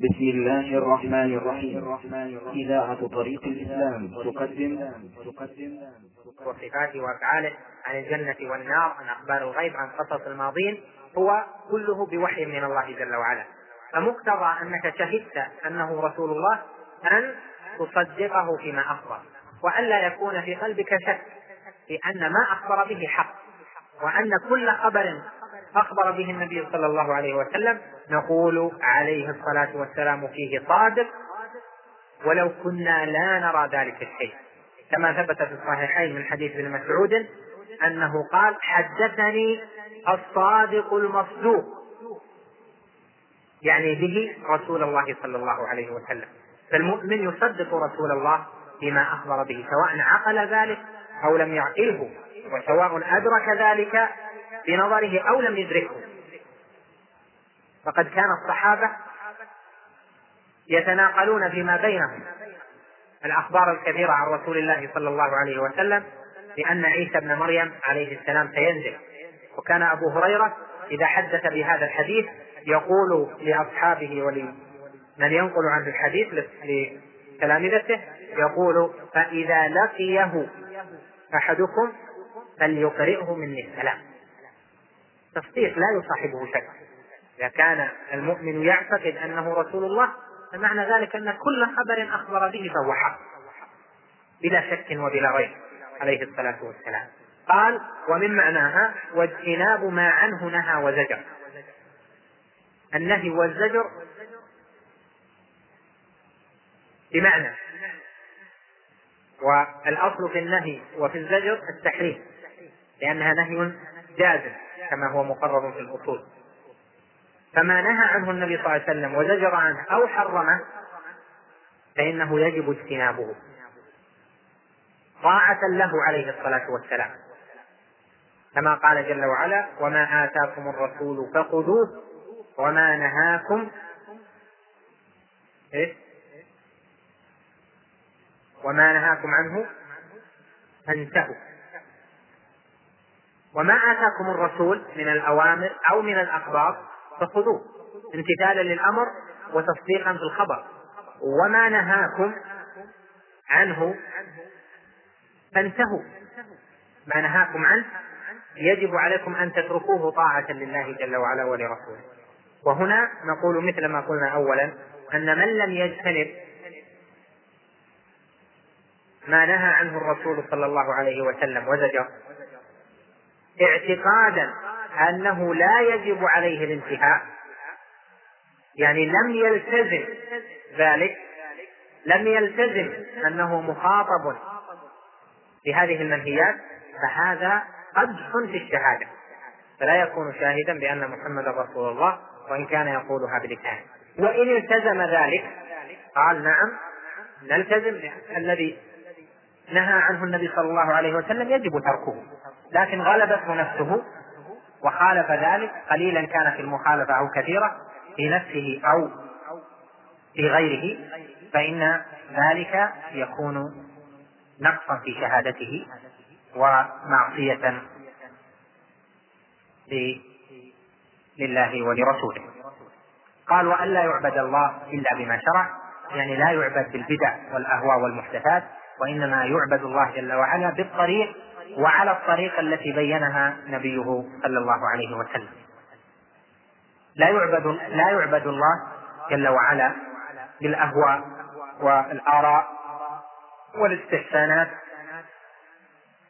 بسم الله الرحمن الرحيم. إذاعة طريق الإسلام تقدم. تقدم وصفاته وافعاله عن الجنة والنار عن أخبار الغيب عن قصص الماضين هو كله بوحي من الله جل وعلا. فمقتضى أنك شهدت أنه رسول الله أن تصدقه فيما أخبر والا يكون في قلبك شك في أن ما أخبر به حق وأن كل خبر أخبر به النبي صلى الله عليه وسلم نقول عليه الصلاة والسلام فيه صادق ولو كنا لا نرى ذلك الشيء. كما ثبت في الصحيحين من حديث ابن مسعود أنه قال حدثني الصادق المصدوق. يعني به رسول الله صلى الله عليه وسلم. فالمؤمن يصدق رسول الله بما أخبر به سواء عقل ذلك أو لم يعقله وسواء أدرك ذلك بنظره أو لم يدركه. فقد كان الصحابة يتناقلون فيما بينهم. الأخبار الكثيرة عن رسول الله صلى الله عليه وسلم بأن عيسى بن مريم عليه السلام سينزل. وكان أبو هريرة إذا حدث بهذا الحديث يقول لأصحابه ولمن ينقل عنه الحديث لتلامذته يقول فإذا لقيه أحدكم فليقرئه مني. السلام تصديق لا يصاحبه شك إذا كان المؤمن يعتقد أنه رسول الله فمعنى ذلك أن كل خبر أخبر به فهو حق بلا شك وبلا ريب عليه الصلاة والسلام. قال ومن معناها واجتناب ما عنه نهى وزجر. النهي والزجر بمعنى والأصل في النهي وفي الزجر التحريم لأنها نهي جازم. كما هو مقرر في الأصول. فما نهى عنه النبي صلى الله عليه وسلم وزجر عنه أو حرمه فإنه يجب اجتنابه. طاعة له عليه الصلاة والسلام. كما قال جل وعلا وما آتاكم الرسول فخذوه وما نهاكم إيه؟ وما نهاكم عنه فانتهوا. وما آتاكم الرسول من الأوامر أو من الأخبار فخذوه. امتثالا للأمر وتصديقا في الخبر وما نهاكم عنه فانتهوا. ما نهاكم عنه يجب عليكم أن تتركوه طاعة لله جل وعلا ولرسوله. وهنا نقول مثل ما قلنا اولا أن من لم يجتنب ما نهى عنه الرسول صلى الله عليه وسلم وزجر اعتقادا أنه لا يجب عليه الانتهاء. يعني لم يلتزم ذلك لم يلتزم أنه مخاطب بهذه المنهيات فهذا قدح في الشهادة. فلا يكون شاهدا بأن محمد رسول الله وإن كان يقولها بلسانه. وإن التزم ذلك قال نعم نلتزم الذي نهى عنه النبي صلى الله عليه وسلم يجب تركه. لكن غلبته نفسه وخالف ذلك قليلا كان في المخالفة أو كثيرة في نفسه أو في غيره فإن ذلك يكون نقصا في شهادته ومعصية لله ولرسوله. قال وألا يعبد الله إلا بما شرع. يعني لا يعبد بالبدع والأهواء والمحدثات وإنما يعبد الله جل وعلا بالطريق وعلى الطريقة التي بينها نبيه صلى الله عليه وسلم. لا يعبد لا يعبد الله جل وعلا بالأهواء والآراء والاستحسانات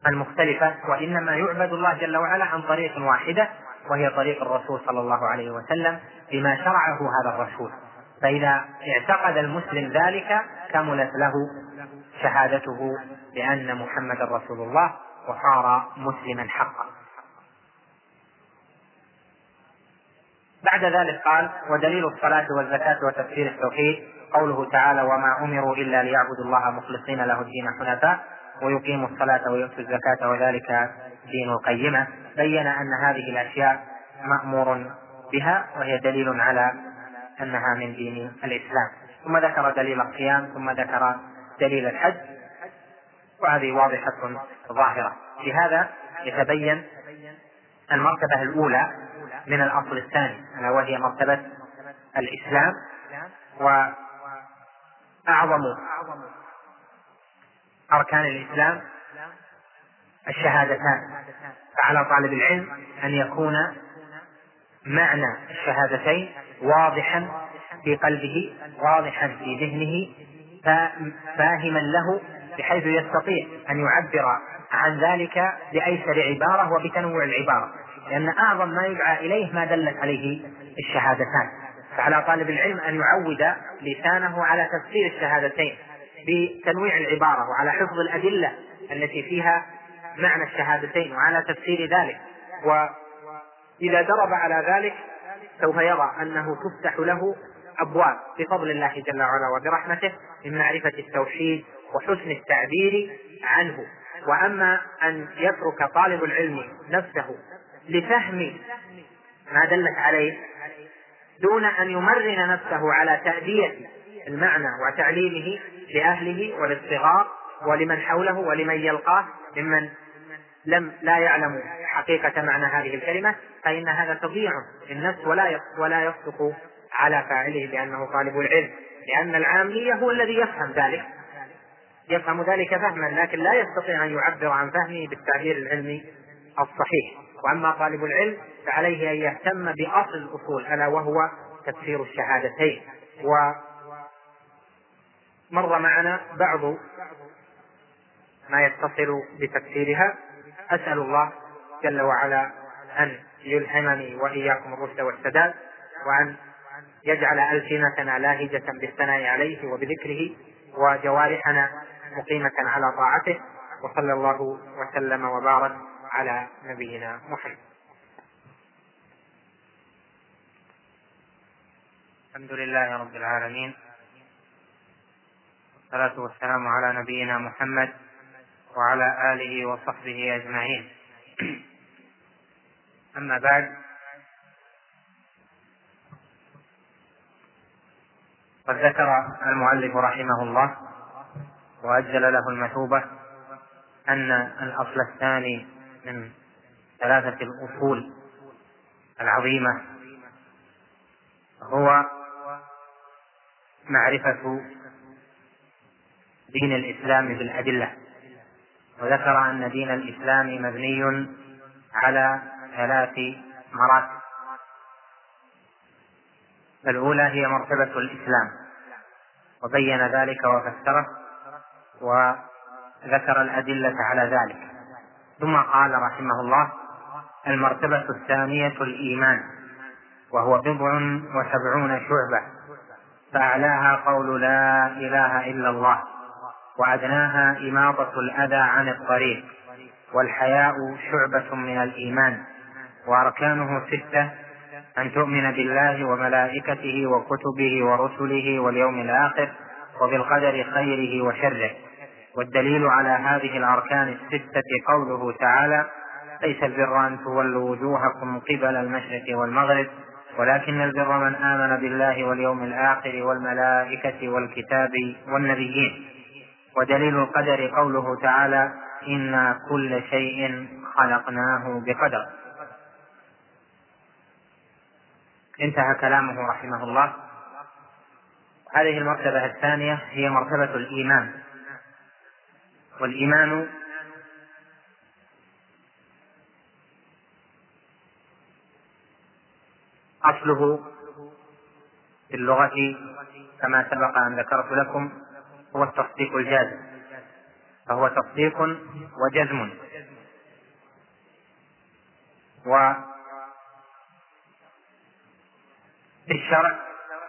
المختلفة وإنما يعبد الله جل وعلا عن طريق واحدة وهي طريق الرسول صلى الله عليه وسلم بما شرعه هذا الرسول. فإذا اعتقد المسلم ذلك كملت له شهادته بأن محمد رسول الله وصار مسلما حقا. بعد ذلك قال ودليل الصلاة والزكاة وتفسير التوحيد قوله تعالى وما أمروا إلا ليعبدوا الله مخلصين له الدين حنفاء ويقيموا الصلاة ويؤتوا الزكاة وذلك دين القيمة. بين أن هذه الأشياء مأمور بها وهي دليل على أنها من دين الإسلام. ثم ذكر دليل الصيام ثم ذكر دليل الحج وهذه واضحة ظاهرة. بهذا يتبين المرتبة الأولى من الأصل الثاني ألا وهي مرتبة الإسلام وأعظم أركان الإسلام الشهادتان. فعلى طالب العلم أن يكون معنى الشهادتين واضحا في قلبه واضحا في ذهنه فاهما له بحيث يستطيع أن يعبر عن ذلك بأيسر عبارة وبتنوع العبارة. لأن أعظم ما يدعى إليه ما دلت عليه الشهادتان. فعلى طالب العلم أن يعود لسانه على تفسير الشهادتين بتنويع العبارة وعلى حفظ الأدلة التي فيها معنى الشهادتين وعلى تفسير ذلك. وإذا درب على ذلك سوف يرى أنه تفتح له أبواب. بفضل الله جل وعلا وبرحمته من معرفة التوحيد وحسن التعبير عنه. وأما أن يترك طالب العلم نفسه لفهم ما دلت عليه دون أن يمرن نفسه على تأدية المعنى وتعليمه لأهله وللصغار ولمن حوله ولمن يلقاه ممن لم لا يعلم حقيقة معنى هذه الكلمة فإن هذا تضييع للنفس ولا ولا يصدق على فاعله بأنه طالب العلم. لأن العامي هو الذي يفهم ذلك. يفهم ذلك فهما لكن لا يستطيع أن يعبر عن فهمه بالتعبير العلمي الصحيح. وأما طالب العلم فعليه أن يهتم بأصل الأصول ألا وهو تفسير الشهادتين. ومر معنا بعض ما يتصل بتفسيرها. أسأل الله جل وعلا أن يلهمني وإياكم الرشد والسداد وأن يجعل ألسنتنا لاهجة بالثناء عليه وبذكره وجوارحنا مقيمة على طاعته وصلى الله وسلم وبارك على نبينا محمد. الحمد لله رب العالمين والصلاة والسلام على نبينا محمد وعلى آله وصحبه أجمعين. أما بعد قد ذكر المؤلف رحمه الله وأجل له المثوبة أن الأصل الثاني من ثلاثة الأصول العظيمة هو معرفة دين الإسلام بالأدلة. وذكر أن دين الإسلام مبني على ثلاث مراتب الأولى هي مرتبة الإسلام وبين ذلك وفسره وذكر الأدلة على ذلك. ثم قال رحمه الله المرتبة الثانية الإيمان وهو بضع وسبعون شعبة فأعلاها قول لا إله إلا الله وأدناها إماطة الأذى عن الطريق والحياء شعبة من الإيمان وأركانه ستة أن تؤمن بالله وملائكته وكتبه ورسله واليوم الآخر وبالقدر خيره وشره. والدليل على هذه الأركان الستة قوله تعالى ليس البر أن تولوا وجوهكم قبل المشرق والمغرب ولكن البر من آمن بالله واليوم الآخر والملائكة والكتاب والنبيين. ودليل القدر قوله تعالى إنا كل شيء خلقناه بقدر. انتهى كلامه رحمه الله. هذه المرتبة الثانية هي مرتبة الإيمان. والإيمان أصله في اللغة كما سبق أن ذكرت لكم هو التصديق الجازم. فهو تصديق وجزم. و في الشرع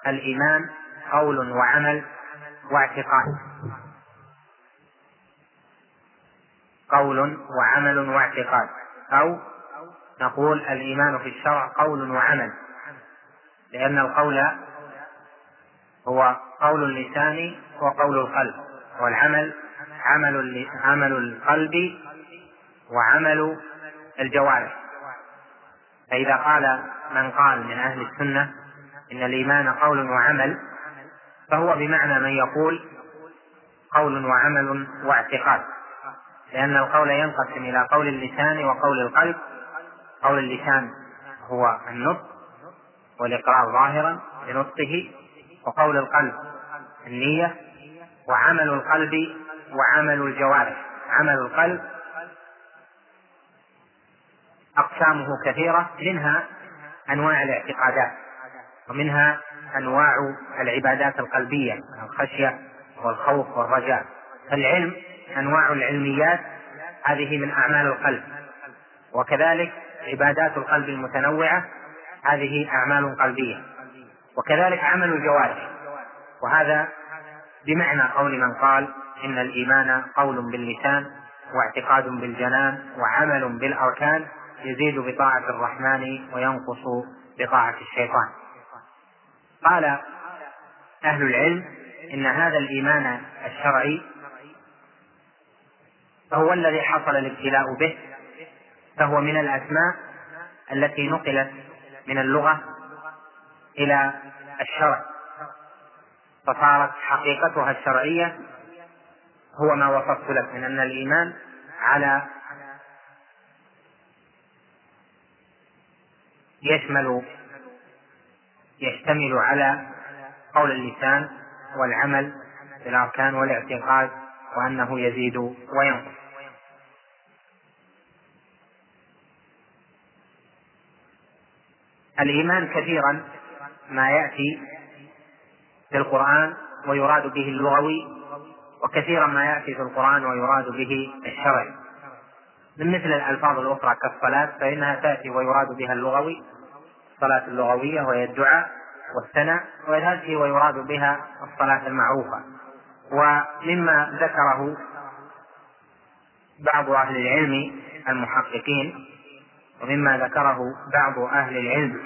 الإيمان قول وعمل واعتقاد. قول وعمل واعتقاد. أو نقول الإيمان في الشرع قول وعمل. لأن القول هو قول اللسان وقول القلب. والعمل عمل عمل القلب وعمل الجوارح. فإذا قال من قال من أهل السنة إن الإيمان قول وعمل فهو بمعنى من يقول قول وعمل واعتقاد. لأن القول ينقسم إلى قول اللسان وقول القلب. قول اللسان هو النطق والإقرار ظاهرا بنطقه وقول القلب النية وعمل القلب وعمل الجوارح. عمل القلب أقسامه كثيرة منها أنواع الاعتقادات ومنها أنواع العبادات القلبية الخشية والخوف والرجاء. فالعلم أنواع العلميات هذه من أعمال القلب. وكذلك عبادات القلب المتنوعة هذه أعمال قلبية. وكذلك عمل الجوارح. وهذا بمعنى قول من قال إن الإيمان قول باللسان واعتقاد بالجنان وعمل بالأركان يزيد بطاعة الرحمن وينقص بطاعة الشيطان. قال أهل العلم إن هذا الإيمان الشرعي هو الذي حصل الابتلاء به فهو من الأسماء التي نقلت من اللغة إلى الشرع. فصارت حقيقتها الشرعية هو ما وصفت لك من أن الإيمان على يشمل يشتمل على قول اللسان والعمل بالأركان والاعتقاد وأنه يزيد وينقص. الإيمان كثيرا ما يأتي في القرآن ويراد به اللغوي وكثيرا ما يأتي في القرآن ويراد به الشرعي. من مثل الألفاظ الأخرى كالصلاة فإنها تأتي ويراد بها اللغوي الصلاة اللغوية وهي الدعاء والثناء وتأتي ويراد بها الصلاة المعروفة. ومما ذكره بعض أهل العلم المحققين ومما ذكره بعض أهل العلم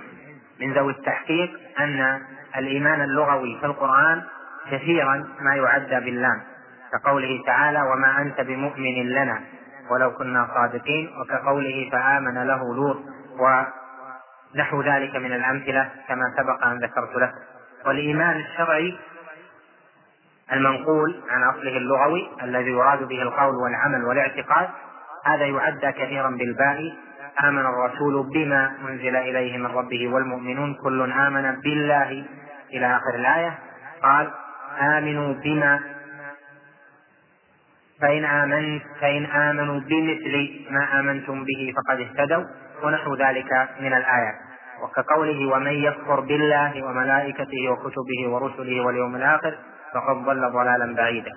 من ذوي التحقيق أن الإيمان اللغوي في القرآن كثيرا ما يعدى باللام كقوله تعالى وما أنت بمؤمن لنا ولو كنا صادقين وكقوله فآمن له لوط ونحو ذلك من الأمثلة كما سبق أن ذكرت لك. والإيمان الشرعي المنقول عن أصله اللغوي الذي يراد به القول والعمل والاعتقاد هذا يعدى كثيرا بالباء آمن الرسول بما أنزل إليه من ربه والمؤمنون كل آمن بالله. إلى آخر الآية. قال آمنوا بما فإن آمنت فإن آمنوا بمثل ما آمنتم به فقد اهتدوا. ونحو ذلك من الآيات وكقوله ومن يكفر بالله وملائكته وكتبه ورسله واليوم الآخر فقد ضل ضلالا بعيدا.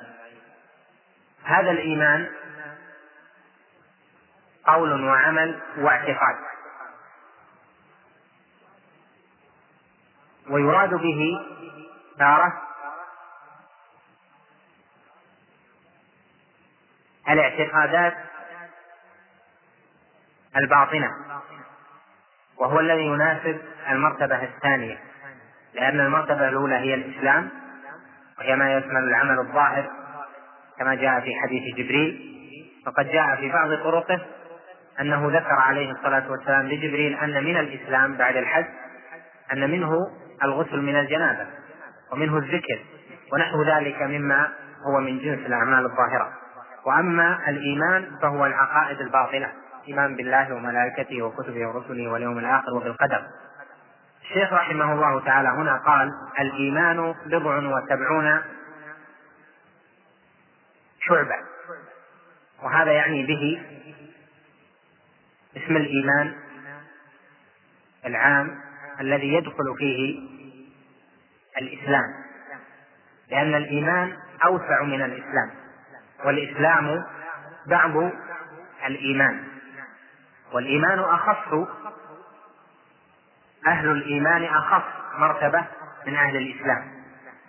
هذا الإيمان قول وعمل واعتقاد. ويراد به تارة الاعتقادات الباطنة وهو الذي يناسب المرتبة الثانية لأن المرتبة الأولى هي الإسلام وهي ما يشمل العمل الظاهر كما جاء في حديث جبريل وقد جاء في بعض طرقه أنه ذكر عليه الصلاة والسلام لجبريل أن من الإسلام بعد الحج أن منه الغسل من الجنابة ومنه الذكر ونحو ذلك مما هو من جنس الأعمال الظاهرة. وأما الإيمان فهو العقائد الباطنة إيمان بالله وملائكته وكتبه ورسله واليوم الآخر وبالقدر الشيخ رحمه الله تعالى هنا قال الإيمان بضع وسبعون شعبة. وهذا يعني به اسم الإيمان العام الذي يدخل فيه الإسلام لأن الإيمان أوسع من الإسلام والإسلام بعض الإيمان والإيمان أخص أهل الإيمان أخص مرتبة من أهل الإسلام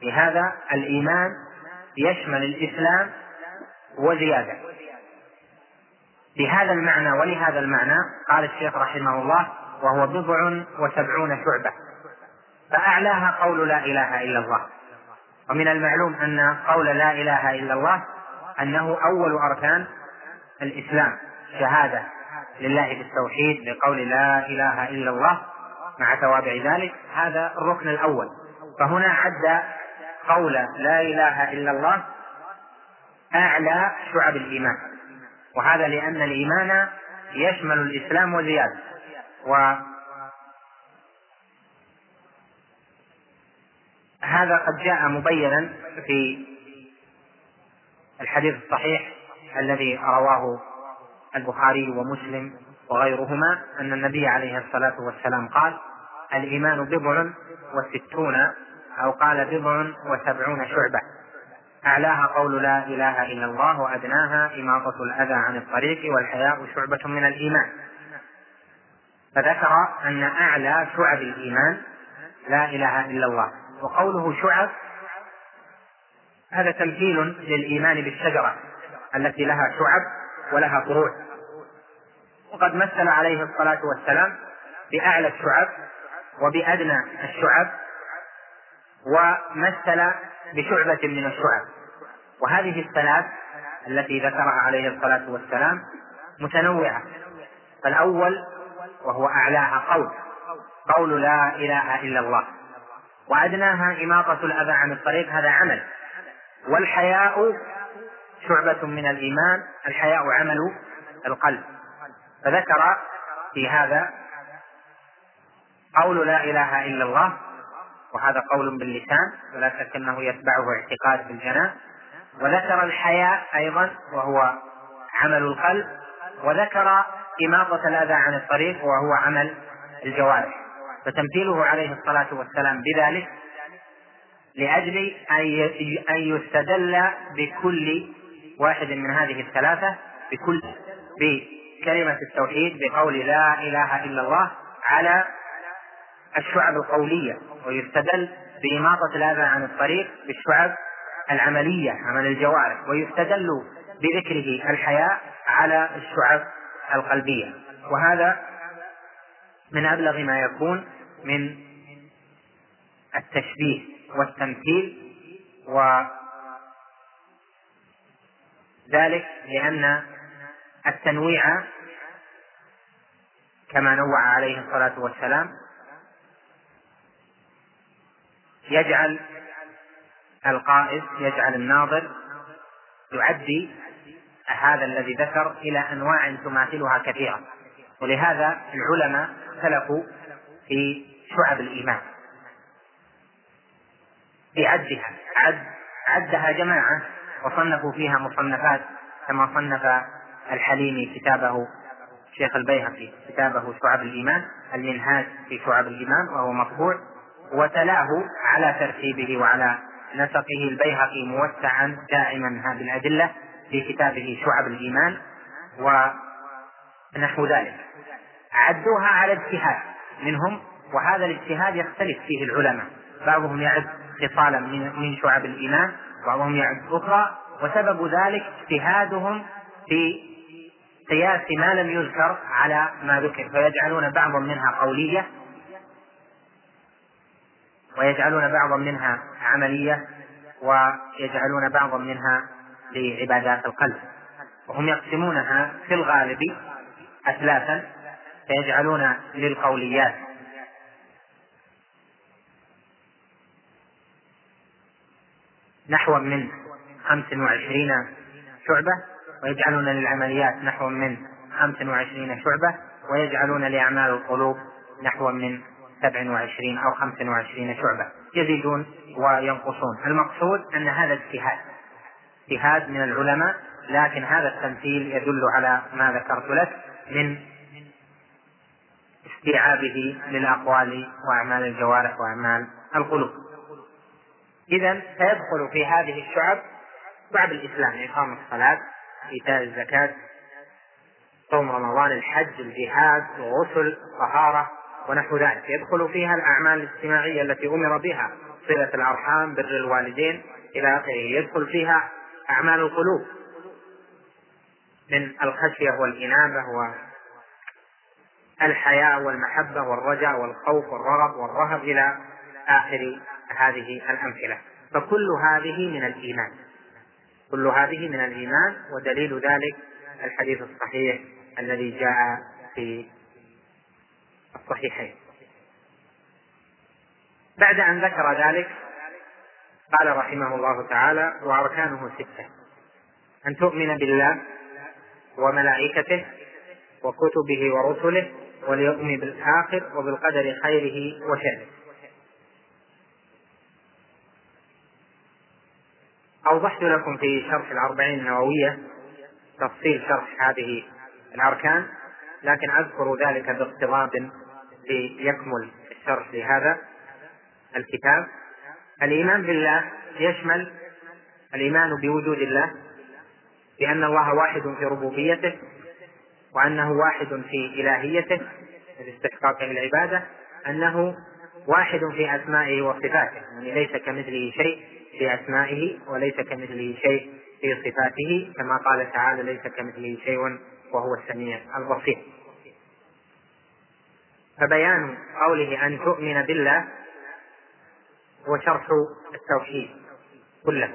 لهذا الإيمان يشمل الإسلام وزيادة. بهذا المعنى ولهذا المعنى قال الشيخ رحمه الله وهو بضع وسبعون شعبة. فأعلاها قول لا إله إلا الله. ومن المعلوم أن قول لا إله إلا الله أنه أول أركان الإسلام. شهادة لله بالتوحيد بقول لا إله إلا الله مع توابع ذلك. هذا الركن الأول. فهنا عد قول لا إله إلا الله أعلى شعب الإيمان. وهذا لأن الإيمان يشمل الإسلام وزيادة. و هذا قد جاء مبينا في الحديث الصحيح الذي رواه البخاري ومسلم وغيرهما أن النبي عليه الصلاة والسلام قال الإيمان بضع وستون أو قال بضع وسبعون شعبة أعلاها قول لا إله إلا الله وأدناها إماطة الأذى عن الطريق والحياء شعبة من الإيمان. فذكر أن أعلى شعب الإيمان لا إله إلا الله. وقوله شعب هذا تمثيل للإيمان بالشجرة التي لها شعب ولها فروع. وقد مثل عليه الصلاة والسلام بأعلى الشعب وبأدنى الشعب ومثل بشعبة من الشعب. وهذه الثلاث التي ذكرها عليه الصلاة والسلام متنوعة. فالأول وهو أعلاها قول قول لا إله إلا الله. وأدناها إماطة الأذى عن الطريق هذا عمل. والحياء شعبة من الإيمان الحياء عمل القلب. فذكر في هذا قول لا إله إلا الله وهذا قول باللسان ولا شك أنه يتبعه اعتقاد بالجنان وذكر الحياء أيضا وهو عمل القلب. وذكر إماطة الأذى عن الطريق وهو عمل الجوارح. فتمثيله عليه الصلاة والسلام بذلك لأجل أن يستدل بكل واحد من هذه الثلاثة بكل بكلمة التوحيد بقول لا إله إلا الله على الشعب القولية ويستدل بإماطة الأذى عن الطريق بالشعب العملية عمل الجوارح ويستدل بذكره الحياء على الشعب القلبية. وهذا من أبلغ ما يكون من التشبيه والتمثيل وذلك لأن التنويع كما نوع عليه الصلاة والسلام يجعل القائد يجعل الناظر يعدي هذا الذي ذكر إلى أنواع تماثلها كثيرة. ولهذا العلماء اختلفوا في شعب الإيمان. في عدها عد عدها جماعة وصنفوا فيها مصنفات كما صنف الحليمي كتابه شيخ البيهقي كتابه شعب الإيمان المنهاج في شعب الإيمان وهو مطبوع. وتلاه على ترتيبه وعلى نسقه البيهقي موسعا دائما. هذه الأدلة في كتابه شعب الإيمان ونحو ذلك. عدوها على اجتهاد منهم وهذا الاجتهاد يختلف فيه العلماء. بعضهم يعد خصالا من شعب الإيمان بعضهم يعد أخرى وسبب ذلك اجتهادهم في قياس ما لم يذكر على ما ذكر. فيجعلون بعضا منها قولية ويجعلون بعضا منها عملية ويجعلون بعضا منها لعبادات القلب. وهم يقسمونها في الغالب أثلاثا فيجعلون للقوليات. نحو من خمس وعشرين شعبة ويجعلون للعمليات نحو من خمس وعشرين شعبة ويجعلون لأعمال القلوب نحو من سبع وعشرين أو خمس وعشرين شعبة. يزيدون وينقصون. المقصود أن هذا اجتهاد. اجتهاد من العلماء لكن هذا التمثيل يدل على ما ذكرت لك من استيعابه للأقوال وأعمال الجوارح وأعمال القلوب. إذا سيدخل في هذه الشعب شعب الإسلام. إقام الصلاة إيتاء الزكاة صوم رمضان الحج الجهاد الغسل الطهارة. ونحو ذلك. يدخل فيها الأعمال الاجتماعية التي أمر بها صلة الأرحام بر الوالدين إلى آخره. يدخل فيها أعمال القلوب من الخشية والإنابة والحياء والمحبة والرجاء والخوف والرغب والرهب إلى آخر هذه الأمثلة. فكل هذه من الإيمان. كل هذه من الإيمان ودليل ذلك الحديث الصحيح الذي جاء في الصحيحين. بعد أن ذكر ذلك قال رحمه الله تعالى وأركانه ستة أن تؤمن بالله وملائكته وكتبه ورسله واليوم بالآخر وبالقدر خيره وشره. أوضحت لكم في شرح الأربعين النووية تفصيل شرح هذه الأركان لكن أذكر ذلك باقتضاب ليكمل الشرح لهذا الكتاب. الإيمان بالله يشمل الإيمان بوجود الله بأن الله واحد في ربوبيته وأنه واحد في إلهيته باستحقاقه العبادة أنه واحد في أسمائه وصفاته يعني ليس كمثله شيء في أسمائه وليس كمثله شيء في صفاته كما قال تعالى ليس كمثله شيء وهو السميع البصير. فبيان قوله أن تؤمن بالله هو شرح التوحيد كله.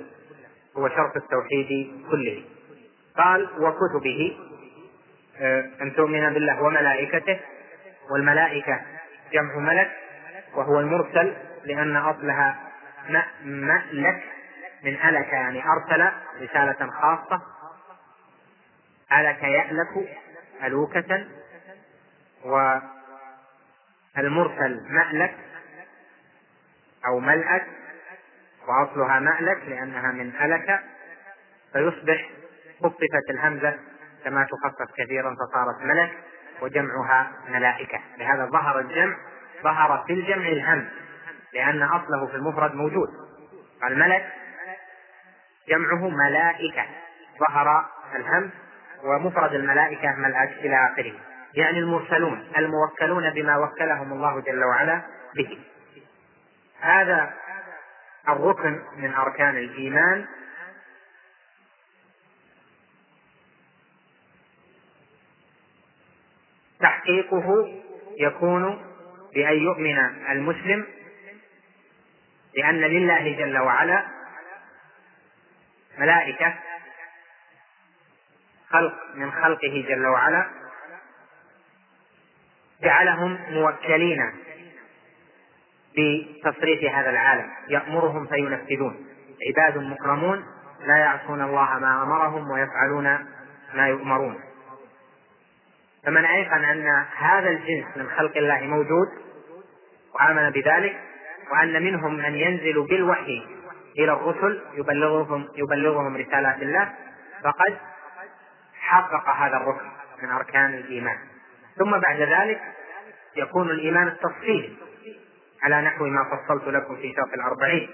هو شرح التوحيد كله. قال وكتبه آه، أن تؤمن بالله وملائكته والملائكة جمع ملك وهو المرسل لأن أصلها مألك من ألك يعني أرسل رسالة خاصة. ألك يألك ألوكة والمرسل مألك أو ملأك وأصلها مألك لأنها من ألك فيصبح خففت الهمزة كما تخفف كثيرا فصارت ملك وجمعها ملائكة. لهذا ظهر الجمع ظهر في الجمع الهم لأن أصله في المفرد موجود. الملك جمعه ملائكة ظهر الهم ومفرد الملائكة ملأك إلى آخره. يعني المرسلون الموكلون بما وكلهم الله جل وعلا به. هذا الركن من أركان الإيمان. تحقيقه يكون بأن يؤمن المسلم بأن لله جل وعلا ملائكة خلق من خلقه جل وعلا. جعلهم موكلين بتصريف هذا العالم يأمرهم فينفذون. عباد مكرمون لا يعصون الله ما أمرهم ويفعلون ما يؤمرون. فمن أيقن أن هذا الجنس من خلق الله موجود وآمن بذلك وأن منهم من ينزل بالوحي إلى الرسل يبلغهم يبلغهم رسالات الله فقد حقق هذا الركن من أركان الإيمان. ثم بعد ذلك يكون الإيمان التفصيلي على نحو ما فصلت لكم في شرح الأربعين.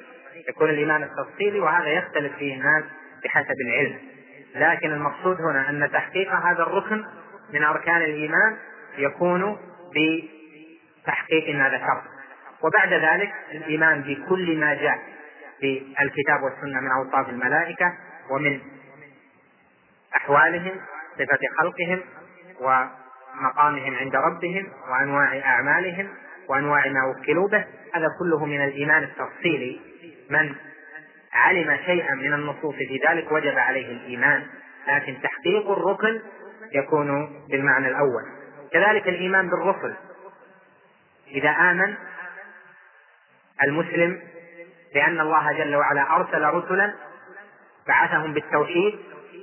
يكون الإيمان التفصيلي وهذا يختلف فيه الناس بحسب العلم. لكن المقصود هنا أن تحقيق هذا الركن من أركان الإيمان يكون بتحقيق ما ذكرت. وبعد ذلك الإيمان بكل ما جاء في الكتاب والسنة من أوصاف الملائكة ومن أحوالهم صفة خلقهم ومقامهم عند ربهم وأنواع أعمالهم وأنواع ما وكلوا به هذا كله من الإيمان التفصيلي. من علم شيئا من النصوص في ذلك وجب عليه الإيمان لكن تحقيق الركن يكون بالمعنى الأول. كذلك الإيمان بالرسل. إذا آمن المسلم بأن الله جل وعلا أرسل رسلا بعثهم بالتوحيد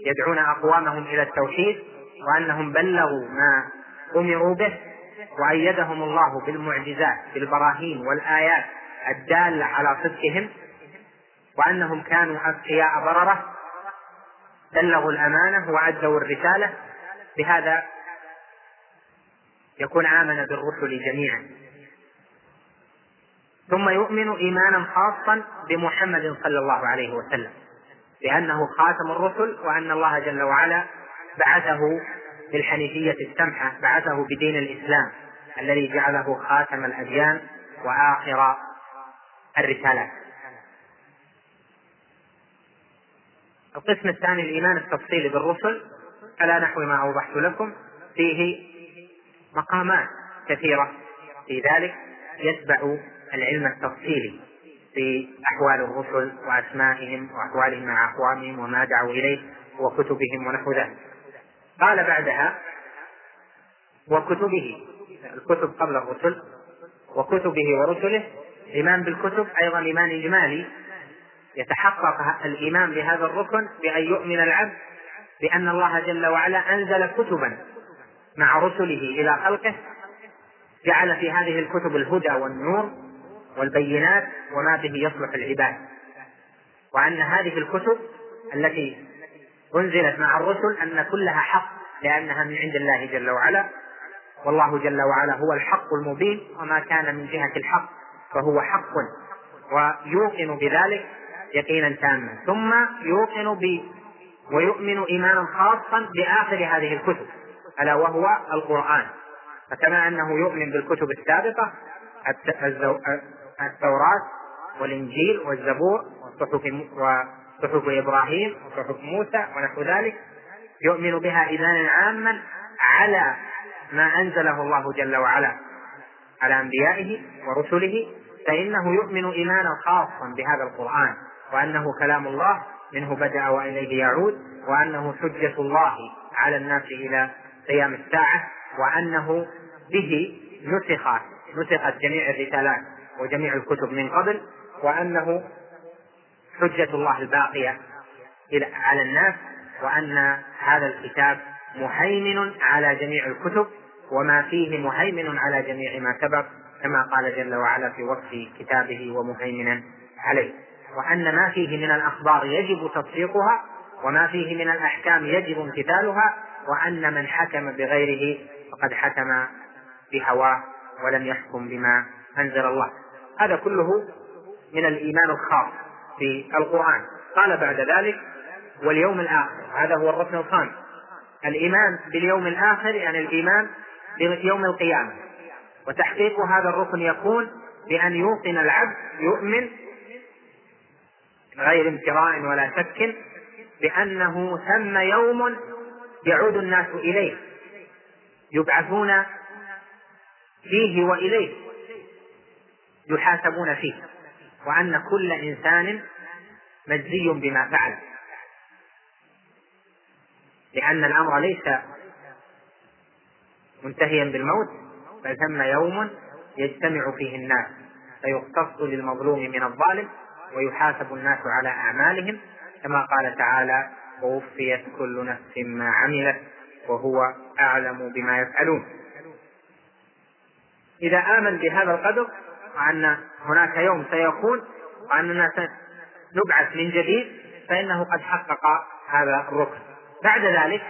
يدعون أقوامهم إلى التوحيد وأنهم بلغوا ما أمروا به وأيدهم الله بالمعجزات بالبراهين والآيات الدالة على صدقهم وأنهم كانوا أذكياء بررة بلغوا الأمانة وأدوا الرسالة. بهذا يكون آمن بالرسل جميعا. ثم يؤمن إيمانا خاصا بمحمد صلى الله عليه وسلم لأنه خاتم الرسل وأن الله جل وعلا بعثه بالحنيفية السمحة بعثه بدين الإسلام الذي جعله خاتم الأديان وآخر الرسالات. القسم الثاني الإيمان التفصيلي بالرسل على نحو ما أوضحت لكم فيه مقامات كثيرة في ذلك يتبع العلم التفصيلي في أحوال الرسل وأسمائهم وأحوالهم مع أقوامهم وما دعوا إليه وكتبهم ونحو ذلك. قال بعدها وكتبه الكتب قبل الرسل وكتبه ورسله الإيمان بالكتب أيضا إيمان إجمالي يتحقق الإيمان بهذا الركن بأن يؤمن العبد بأن الله جل وعلا أنزل كتبا مع رسله إلى خلقه جعل في هذه الكتب الهدى والنور والبينات وما به يصلح العباد. وأن هذه الكتب التي أنزلت مع الرسل أن كلها حق لأنها من عند الله جل وعلا. والله جل وعلا هو الحق المبين وما كان من جهة الحق فهو حق. ويوقن بذلك يقينا تاما. ثم يوقن ب ويؤمن إيمانا خاصا بآخر هذه الكتب ألا وهو القرآن. فكما أنه يؤمن بالكتب السابقة التوراة والإنجيل والزبور وصحف وصحف إبراهيم وصحف موسى ونحو ذلك يؤمن بها إيمانا عاما على ما أنزله الله جل وعلا على أنبيائه ورسله فإنه يؤمن إيمانا خاصا بهذا القرآن وأنه كلام الله منه بدأ وإليه يعود وأنه حجة الله على الناس إلى قيام الساعة وأنه به نسخ نسخت جميع الرسالات وجميع الكتب من قبل وأنه حجة الله الباقية على الناس وأن هذا الكتاب مهيمن على جميع الكتب وما فيه مهيمن على جميع ما سبق كما قال جل وعلا في وصف كتابه ومهيمنا عليه. وأن ما فيه من الأخبار يجب تصديقها وما فيه من الأحكام يجب امتثالها وأن من حكم بغيره فقد حكم بهواه ولم يحكم بما أنزل الله. هذا كله من الإيمان الخاص. في القرآن. قال بعد ذلك واليوم الآخر. هذا هو الركن الخامس. الإيمان باليوم الآخر يعني الإيمان بيوم القيامة. وتحقيق هذا الركن يكون بأن يوقن العبد يؤمن غير امتراء ولا شك بأنه ثم يوم يعود الناس إليه يبعثون فيه وإليه يحاسبون فيه. وأن كل إنسان مجزي بما فعل. لأن الأمر ليس منتهيا بالموت بل ثم يوم يجتمع فيه الناس فيقتص للمظلوم من الظالم ويحاسب الناس على أعمالهم كما قال تعالى ووفيت كل نفس ما عملت وهو أعلم بما يفعلون. إذا آمن بهذا القدر وأن هناك يوم سيكون وأننا سنبعث من جديد فإنه قد حقق هذا الركن. بعد ذلك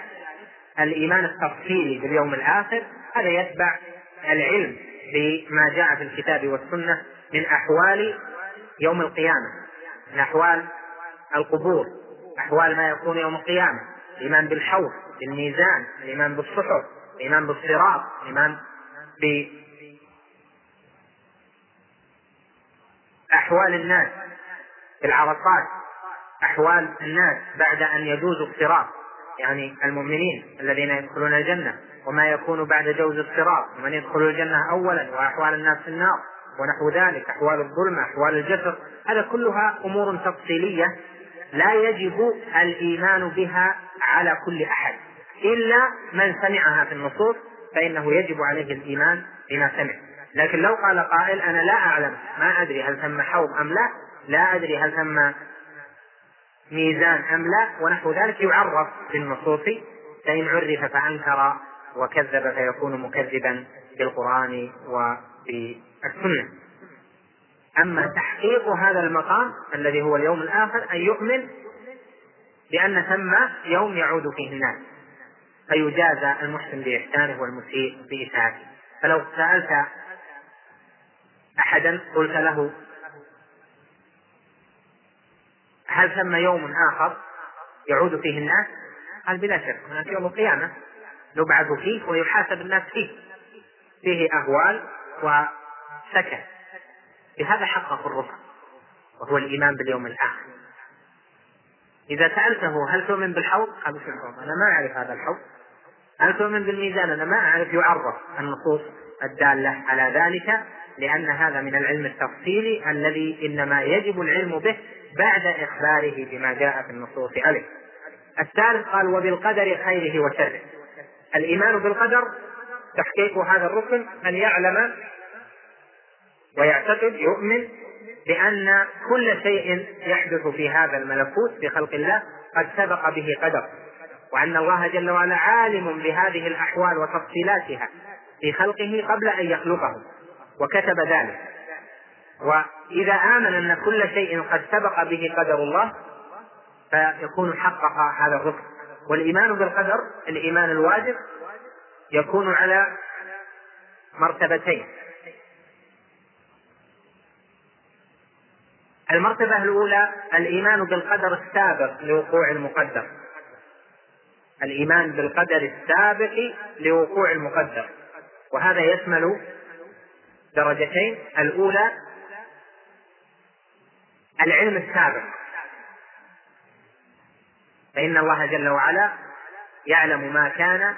الإيمان التفصيلي باليوم الآخر هذا يتبع العلم بما جاء في الكتاب والسنة من أحوال يوم القيامة من أحوال القبور أحوال ما يكون يوم القيامة الإيمان بالحوض بالميزان الإيمان بالصحف الإيمان بالصراط الإيمان بأحوال الناس في العرصات أحوال الناس بعد أن يجوزوا الصراط يعني المؤمنين الذين يدخلون الجنة وما يكون بعد جوز الصراط ومن يدخل الجنة أولا وأحوال الناس في النار ونحو ذلك أحوال الظلمة أحوال الجسر هذا كلها أمور تفصيلية لا يجب الإيمان بها على كل أحد إلا من سمعها في النصوص فإنه يجب عليه الإيمان بما سمع. لكن لو قال قائل أنا لا أعلم ما أدري هل ثم حوض أم لا لا أدري هل ثم ميزان أم لا ونحو ذلك يعرف في النصوص فإن عرف فأنكر وكذب فيكون مكذبا بالقرآن وبالسنة. أما تحقيق هذا المقام الذي هو اليوم الآخر أن يؤمن بأن ثم يوم يعود فيه الناس فيجازى المحسن بإحسانه والمسيء بإساءته. فلو سألت أحدا قلت له هل ثم يوم آخر يعود فيه الناس؟ قال بلا شك هناك يوم القيامة نبعث فيه ويحاسب الناس فيه فيه أهوال وسكن بهذا حقق الركن وهو الإيمان باليوم الآخر إذا سألته هل تؤمن بالحوض؟ قال الحوض؟ أنا ما أعرف هذا الحوض هل تؤمن بالميزان؟ أنا ما أعرف يعرف النصوص الدالة على ذلك لأن هذا من العلم التفصيلي الذي إنما يجب العلم به بعد إخباره بما جاء في النصوص عليه. الثالث قال وبالقدر خيره وشره. الإيمان بالقدر تحقيق هذا الركن أن يعلم ويعتقد يؤمن بأن كل شيء يحدث في هذا الملكوت في خلق الله قد سبق به قدر. وأن الله جل وعلا عالم بهذه الأحوال وتفصيلاتها في خلقه قبل أن يخلقه. وكتب ذلك. وإذا آمن أن كل شيء قد سبق به قدر الله فيكون حقق هذا الركن والإيمان بالقدر الإيمان الواجب يكون على مرتبتين. المرتبة الأولى الإيمان بالقدر السابق لوقوع المقدر. الإيمان بالقدر السابق لوقوع المقدر. وهذا يشمل درجتين. الأولى العلم السابق. فإن الله جل وعلا يعلم ما كان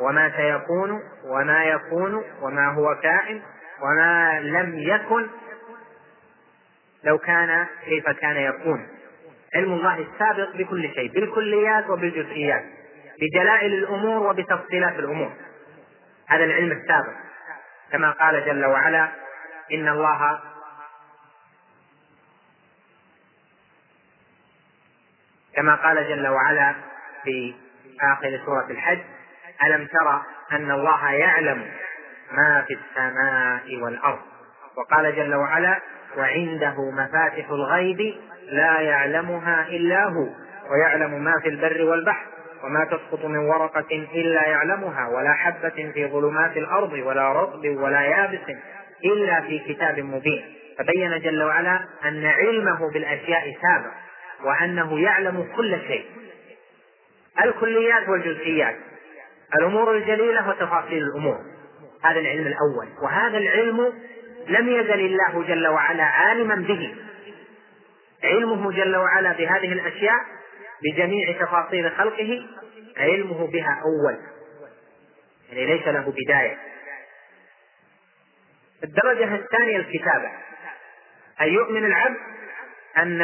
وما سيكون وما يكون وما هو كائن وما لم يكن لو كان كيف كان يكون. علم الله السابق بكل شيء بالكليات وبالجزئيات بدلائل الأمور وبتفصيلات الأمور. هذا العلم السابق. كما قال جل وعلا إن الله كما قال جل وعلا في آخر سورة الحج ألم ترى أن الله يعلم ما في السماء والأرض؟ وقال جل وعلا وعنده مفاتح الغيب لا يعلمها إلا هو ويعلم ما في البر والبحر. وما تسقط من ورقة إلا يعلمها ولا حبة في ظلمات الأرض ولا رطب ولا يابس إلا في كتاب مبين. فبين جل وعلا أن علمه بالأشياء سابق وأنه يعلم كل شيء. الكليات والجزئيات الأمور الجليلة وتفاصيل الأمور. هذا العلم الأول. وهذا العلم لم يزل الله جل وعلا عالما به. علمه جل وعلا بهذه الأشياء بجميع تفاصيل خلقه علمه بها أول. يعني ليس له بداية. الدرجة الثانية الكتابة. أن يؤمن العبد أن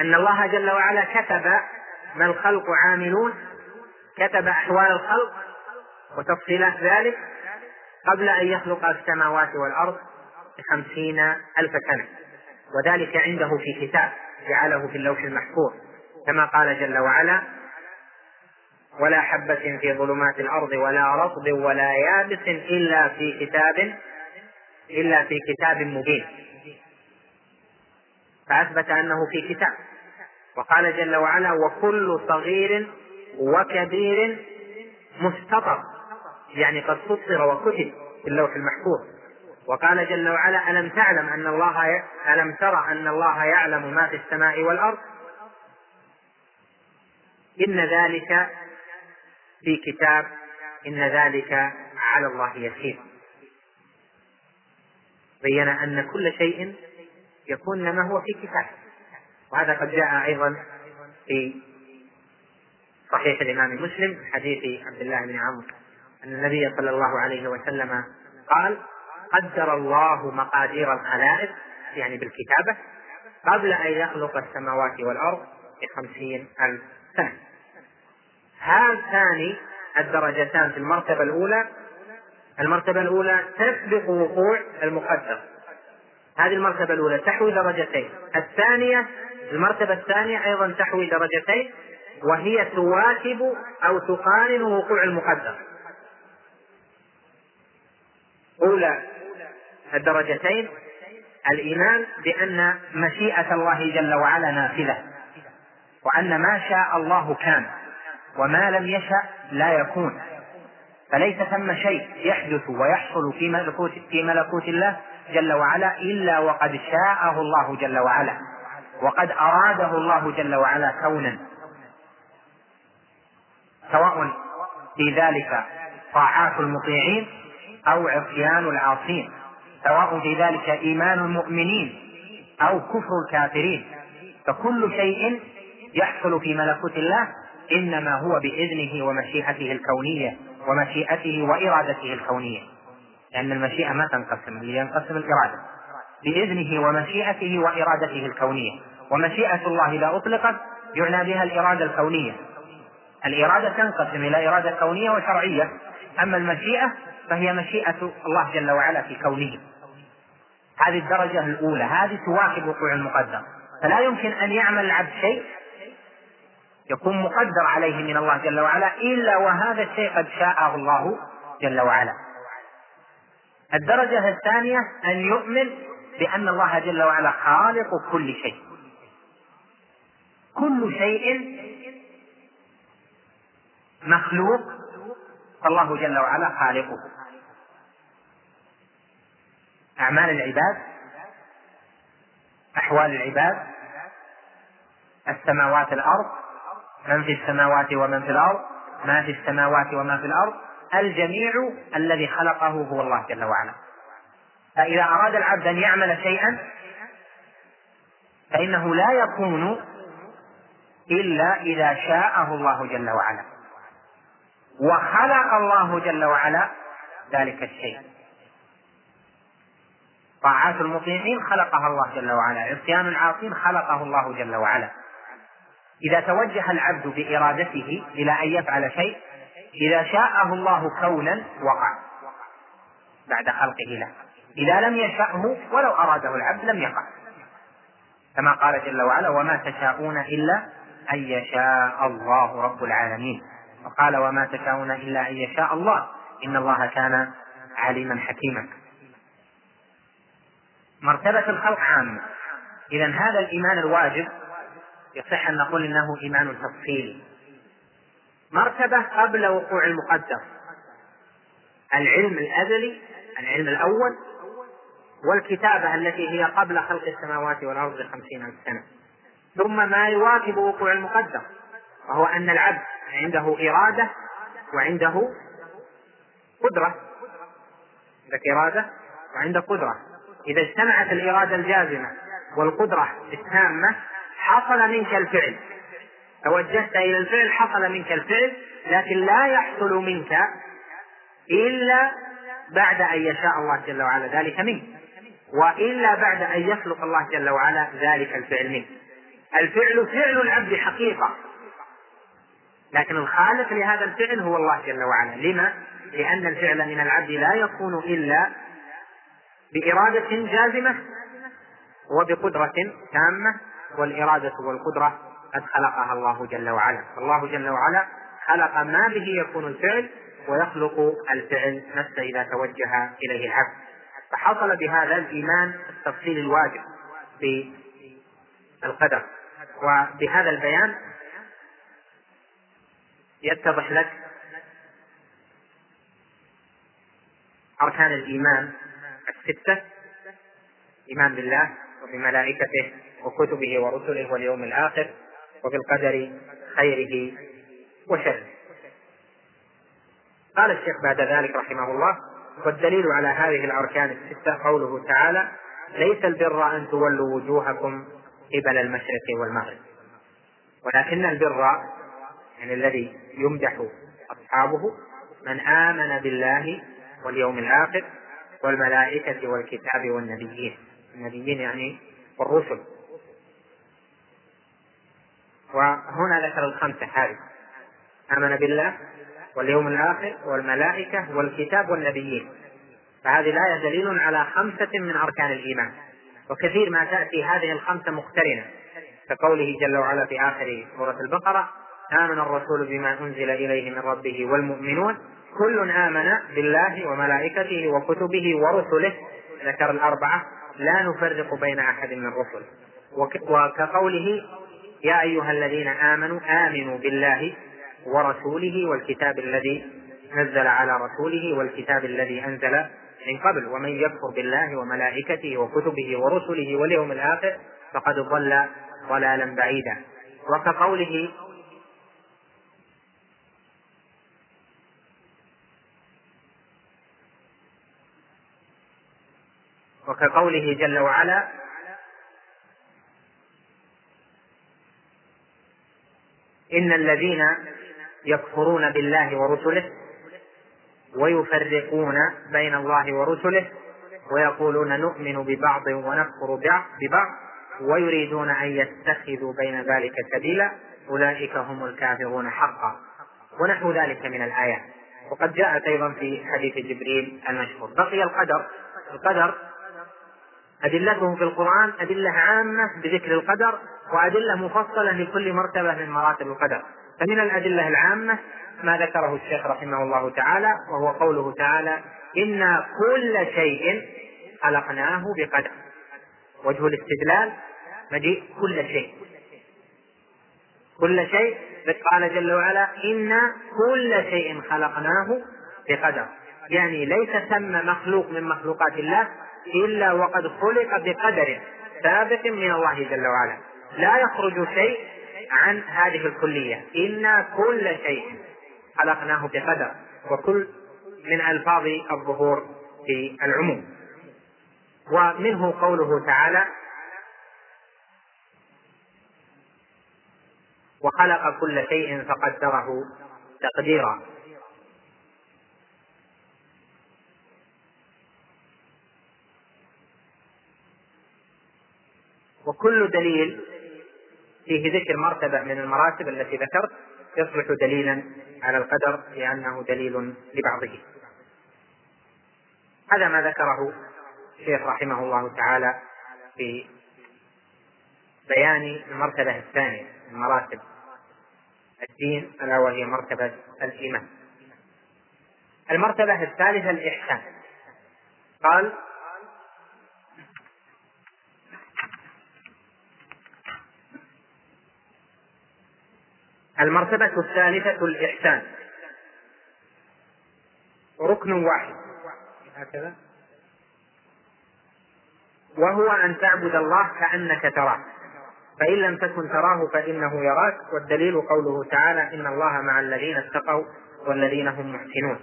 أن الله جل وعلا كتب ما الخلق عاملون؟ كتب أحوال الخلق وتفصيلات ذلك قبل أن يخلق السماوات والأرض بخمسين ألف سنة. وذلك عنده في كتاب جعله في اللوح المحفوظ كما قال جل وعلا ولا حبة في ظلمات الأرض ولا رطب ولا يابس إلا في كتاب إلا في كتاب مبين فأثبت أنه في كتاب. وقال جل وعلا وكل صغير وكبير مستطر يعني قد سطر وكتب في اللوح المحفوظ. وقال جل وعلا ألم تعلم أن الله ي... ألم ترى أن الله يعلم ما في السماء والأرض؟ إن ذلك في كتاب إن ذلك على الله يسير. بين أن كل شيء يكون لما هو في كتاب. وهذا قد جاء أيضا في صحيح الإمام مسلم حديث عبد الله بن عمرو أن النبي صلى الله عليه وسلم قال قدر الله مقادير الخلائق يعني بالكتابة قبل أن يخلق السماوات والأرض بخمسين ألف سنة. هذا ثاني الدرجتان في المرتبة الأولى المرتبة الأولى تسبق وقوع المقدر. هذه المرتبة الأولى تحوي درجتين. الثانية المرتبة الثانية أيضا تحوي درجتين وهي تواكب أو تقارن وقوع المقدر. أولى الدرجتين. الإيمان بأن مشيئة الله جل وعلا نافذة وأن ما شاء الله كان وما لم يشأ لا يكون. فليس ثم شيء يحدث ويحصل في ملكوت في ملكوت الله جل وعلا إلا وقد شاءه الله جل وعلا وقد أراده الله جل وعلا كونا. سواء في ذلك طاعات المطيعين أو عصيان العاصين. سواء في ذلك إيمان المؤمنين أو كفر الكافرين. فكل شيء يحصل في ملكوت الله إنما هو بإذنه ومشيئته الكونية ومشيئته وإرادته الكونية. لأن المشيئة ما تنقسم اللي ينقسم الإرادة. بإذنه ومشيئته وإرادته الكونية. ومشيئة الله إذا أطلقت يعنى بها الإرادة الكونية. الإرادة تنقسم إلى إرادة كونية وشرعية. أما المشيئة فهي مشيئة الله جل وعلا في كونه. هذه الدرجة الأولى هذه تواكب وقوع المقدر. فلا يمكن أن يعمل العبد شيء يكون مقدر عليه من الله جل وعلا إلا وهذا الشيء قد شاءه الله جل وعلا. الدرجة الثانية أن يؤمن بأن الله جل وعلا خالق كل شيء. كل شيء مخلوق فالله جل وعلا خالقه. أعمال العباد أحوال العباد السماوات الأرض من في السماوات ومن في الأرض ما في السماوات وما في الأرض الجميع الذي خلقه هو الله جل وعلا. فإذا أراد العبد أن يعمل شيئا فإنه لا يكون إلا إذا شاءه الله جل وعلا. وخلق الله جل وعلا ذلك الشيء. طاعات المطيعين خلقها الله جل وعلا عصيان العاصين خلقه الله جل وعلا. إذا توجه العبد بإرادته إلى أن يفعل شيء إذا شاءه الله كونا وقع. بعد خلقه له. إذا لم يشأه ولو أراده العبد لم يقع. كما قال جل وعلا وما تشاءون إلا أن يشاء الله رب العالمين وقال وما تشاءون إلا أن يشاء الله إن الله كان عليما حكيما. مرتبة الخلق عامة إذا هذا الإيمان الواجب يصح أن نقول إنه إيمان تفصيلي مرتبة قبل وقوع المقدر. العلم الأزلي العلم الأول والكتابة التي هي قبل خلق السماوات والأرض بخمسين ألف سنة. ثم ما يواكب وقوع المقدر وهو أن العبد عنده إرادة وعنده قدرة. عندك إرادة وعنده قدرة. إذا اجتمعت الإرادة الجازمة والقدرة التامة حصل منك الفعل. توجهت إلى الفعل حصل منك الفعل لكن لا يحصل منك إلا بعد أن يشاء الله جل وعلا ذلك منك. وإلا بعد أن يخلق الله جل وعلا ذلك الفعل منك. الفعل فعل العبد حقيقة. لكن الخالق لهذا الفعل هو الله جل وعلا. لما؟ لأن الفعل من العبد لا يكون إلا بإرادة جازمة وبقدرة تامة والإرادة والقدرة قد خلقها الله جل وعلا. الله جل وعلا خلق ما به يكون الفعل ويخلق الفعل نفسه إذا توجه إليه العبد. فحصل بهذا الإيمان التفصيل الواجب بالقدر وبهذا البيان يتضح لك أركان الإيمان الستة إيمان بالله وبملائكته وكتبه ورسله واليوم الآخر وبالقدر خيره وشره. قال الشيخ بعد ذلك رحمه الله والدليل على هذه الأركان الستة قوله تعالى ليس البر أن تولوا وجوهكم قبل المشرق والمغرب. ولكن البر يعني الذي يمدح أصحابه من آمن بالله واليوم الآخر والملائكة والكتاب والنبيين. النبيين يعني والرسل وهنا ذكر الخمسة هذه آمن بالله واليوم الآخر والملائكة والكتاب والنبيين. فهذه الآية دليل على خمسة من أركان الإيمان. وكثير ما تأتي هذه الخمسة مقترنة. كقوله جل وعلا في آخر سورة البقرة آمن الرسول بما أنزل إليه من ربه والمؤمنون كل آمن بالله وملائكته وكتبه ورسله. ذكر الأربعة. لا نفرق بين أحد من الرسل. وكقوله يا أيها الذين آمنوا آمنوا بالله ورسوله والكتاب الذي نزل على رسوله والكتاب الذي أنزل من قبل. ومن يكفر بالله وملائكته وكتبه ورسله واليوم الآخر فقد ضل ضلالا بعيدا. وكقوله وكقوله جل وعلا إن الذين يكفرون بالله ورسله ويفرقون بين الله ورسله ويقولون نؤمن ببعض ونكفر ببعض ويريدون أن يتخذوا بين ذلك سبيلا أولئك هم الكافرون حقا. ونحو ذلك من الآيات. وقد جاءت أيضا في حديث جبريل المشهور. بقي القدر القدر أدلته في القرآن أدلة عامة بذكر القدر وأدلة مفصلة لكل مرتبة من مراتب القدر. فمن الأدلة العامة ما ذكره الشيخ رحمه الله تعالى وهو قوله تعالى إنا كل شيء خلقناه بقدر. وجه الاستدلال مجيء كل شيء. كل شيء قال جل وعلا إنا كل شيء خلقناه بقدر. يعني ليس ثم مخلوق من مخلوقات الله إلا وقد خلق بقدر سابق من الله جل وعلا. لا يخرج شيء عن هذه الكلية إنا كل شيء خلقناه بقدر وكل من ألفاظ الظهور في العموم. ومنه قوله تعالى وخلق كل شيء فقدره تقديرا. وكل دليل فيه ذكر مرتبة من المراتب التي ذكرت يصبح دليلا على القدر لأنه دليل لبعضه. هذا ما ذكره الشيخ رحمه الله تعالى في بيان المرتبة الثانية من مراتب الدين ألا وهي مرتبة الإيمان. المرتبة الثالثة الإحسان. قال المرتبة الثالثة الإحسان. ركن واحد. هكذا. وهو أن تعبد الله كأنك تراه. فإن لم تكن تراه فإنه يراك. والدليل قوله تعالى إن الله مع الذين اتقوا والذين هم محسنون.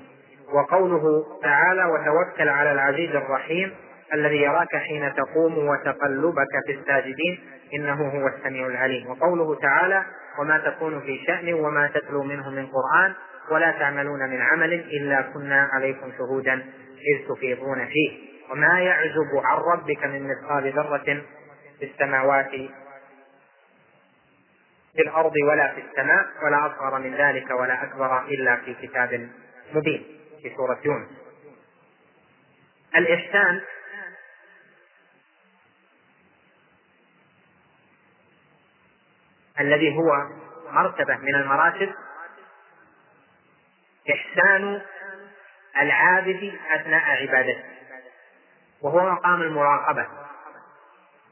وقوله تعالى وتوكل على العزيز الرحيم الذي يراك حين تقوم وتقلبك في الساجدين إنه هو السميع العليم وقوله تعالى وما تكون في شأن وما تتلو منه من قرآن ولا تعملون من عمل إلا كنا عليكم شهودا إذ تفيضون فيه. وما يعزب عن ربك من مثقال ذرة في السماوات في الأرض ولا في السماء ولا أصغر من ذلك ولا أكبر إلا في كتاب مبين في سورة يونس. الإحسان الذي هو مرتبة من المراتب إحسان العابد أثناء عبادته وهو مقام المراقبة.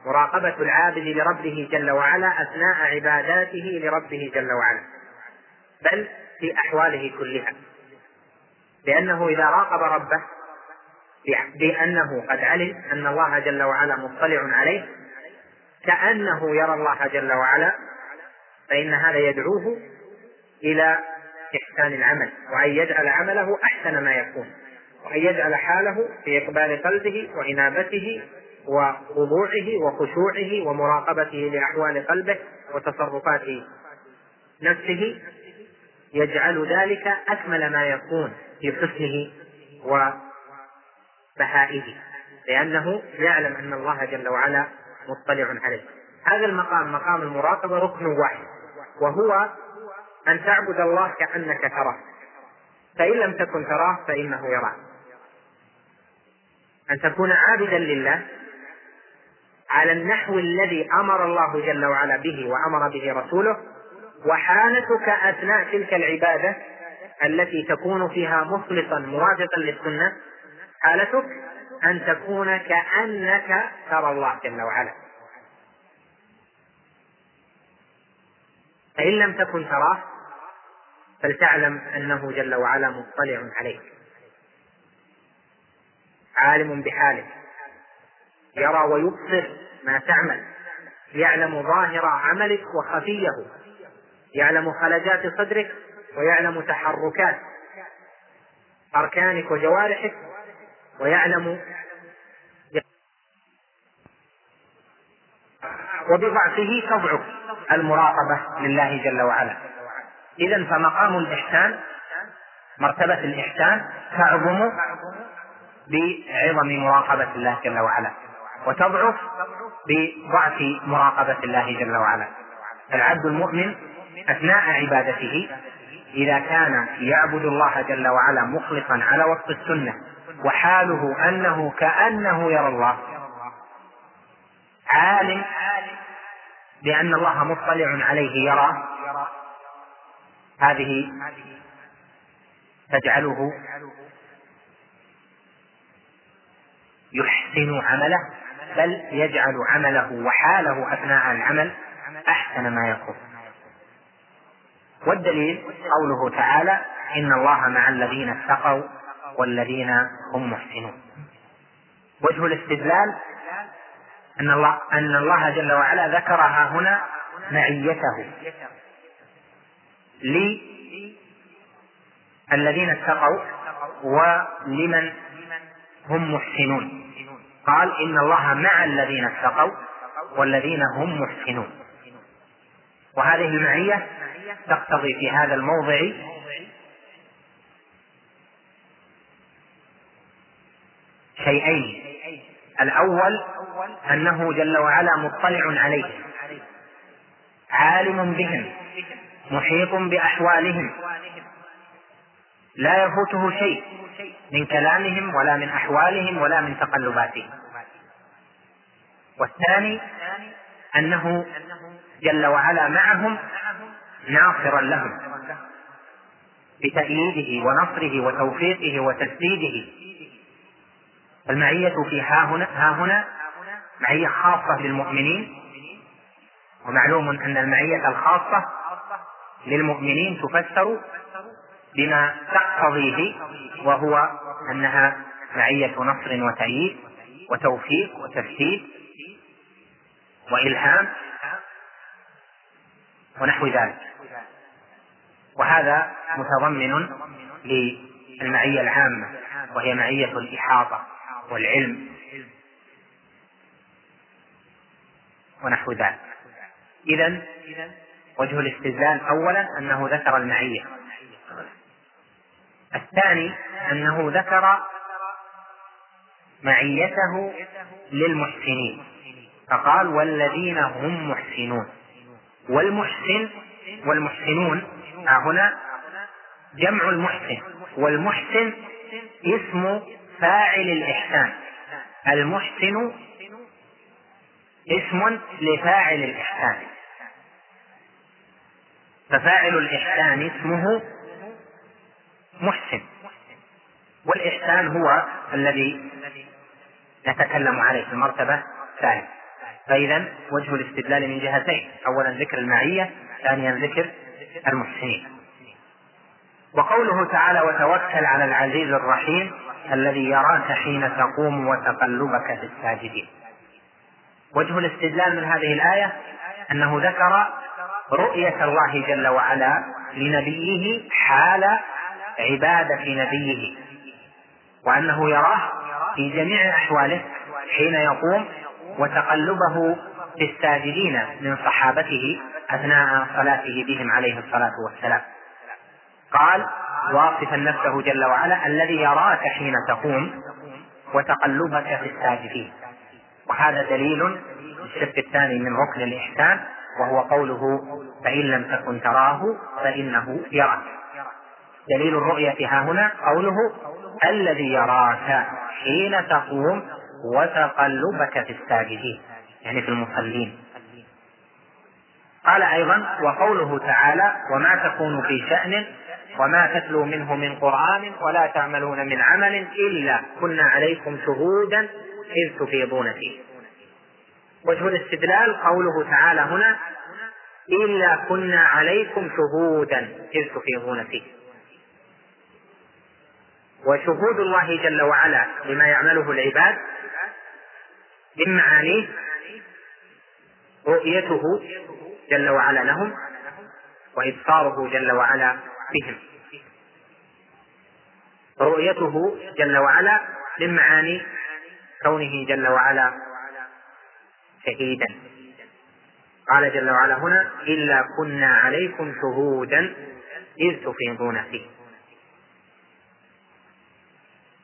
مراقبة العابد لربه جل وعلا أثناء عباداته لربه جل وعلا بل في أحواله كلها. لأنه إذا راقب ربه بأنه قد علم أن الله جل وعلا مطلع عليه كأنه يرى الله جل وعلا فإن هذا يدعوه إلى إحسان العمل وأن يجعل عمله أحسن ما يكون وأن يجعل حاله في إقبال قلبه وإنابته وخضوعه وخشوعه ومراقبته لأحوال قلبه وتصرفات نفسه يجعل ذلك أكمل ما يكون في حسنه وبهائه لأنه يعلم أن الله جل وعلا مطلع عليه. هذا المقام مقام المراقبة ركن واحد. وهو أن تعبد الله كأنك تراه. فإن لم تكن تراه فإنه يراك. أن تكون عابدا لله على النحو الذي أمر الله جل وعلا به وأمر به رسوله وحالتك أثناء تلك العبادة التي تكون فيها مخلصا موافقا للسنة حالتك أن تكون كأنك ترى الله جل وعلا. فإن لم تكن تراه فلتعلم أنه جل وعلا مطلع عليك. عالم بحالك يرى ويبصر ما تعمل. يعلم ظاهر عملك وخفيه. يعلم خلجات صدرك ويعلم تحركات أركانك وجوارحك ويعلم وبضعفه تضعف المراقبة لله جل وعلا. إذا فمقام الإحسان مرتبة الإحسان تعظم بعظم مراقبة الله جل وعلا وتضعف بضعف مراقبة الله جل وعلا. العبد المؤمن أثناء عبادته إذا كان يعبد الله جل وعلا مخلصا على وفق السنة وحاله أنه كأنه يرى الله عالم بأن الله مطلع عليه يرى هذه تجعله يحسن عمله بل يجعل عمله وحاله أثناء العمل أحسن ما يكون. والدليل قوله تعالى إن الله مع الذين اتقوا والذين هم محسنون. وجه الاستدلال أن الله أن الله جل وعلا ذكرها هنا معيته. للذين اتقوا ولمن هم محسنون. قال إن الله مع الذين اتقوا والذين هم محسنون. وهذه المعية تقتضي في هذا الموضع شيئين. الأول أنه جل وعلا مطلع عليهم. عالم بهم. محيط بأحوالهم. لا يفوته شيء من كلامهم ولا من أحوالهم ولا من تقلباتهم. والثاني أنه جل وعلا معهم ناصرا لهم. بتأييده ونصره وتوفيقه وتسديده. المعية في ها هنا ها هنا معية خاصة للمؤمنين ومعلوم أن المعية الخاصة للمؤمنين تفسر بما تقتضيه وهو أنها معية نصر وتأييد وتوفيق وتسديد وإلهام ونحو ذلك. وهذا متضمن للمعية العامة وهي معية الإحاطة. والعلم ونحو ذلك. إذا وجه الاستدلال أولا أنه ذكر المعية. الثاني أنه ذكر معيته للمحسنين. فقال والذين هم محسنون. والمحسن والمحسنون هنا جمع المحسن. والمحسن اسم فاعل الإحسان. المحسن اسم لفاعل الإحسان. ففاعل الإحسان اسمه محسن. والإحسان هو الذي نتكلم عليه في المرتبة الثالثة فإذا وجه الاستدلال من جهتين. أولا ذكر المعية ثانيا ذكر المحسنين. وقوله تعالى وتوكل على العزيز الرحيم الذي يراك حين تقوم وتقلبك في الساجدين. وجه الاستدلال من هذه الآية أنه ذكر رؤية الله جل وعلا لنبيه حال عبادة نبيه وأنه يراه في جميع أحواله حين يقوم وتقلبه في الساجدين من صحابته أثناء صلاته بهم عليه الصلاة والسلام. قال واصفا نفسه جل وعلا الذي يراك حين تقوم وتقلبك في الساجدين. وهذا دليل الشق الثاني من ركن الإحسان وهو قوله فإن لم تكن تراه فإنه يراك. دليل الرؤية ها هنا قوله الذي يراك حين تقوم وتقلبك في الساجدين. يعني في المصلين. قال أيضا وقوله تعالى وما تكون في شأن وما تتلو منه من قرآن ولا تعملون من عمل إلا كنا عليكم شهودا إذ تفيضون فيه. وجه الاستدلال قوله تعالى هنا إلا كنا عليكم شهودا إذ تفيضون فيه. وشهود الله جل وعلا لما يعمله العباد من معانيه رؤيته جل وعلا لهم وإبصاره جل وعلا بهم. رؤيته جل وعلا من معاني كونه جل وعلا شهيدا. قال جل وعلا هنا إلا كنا عليكم شهودا إذ تفيضون فيه.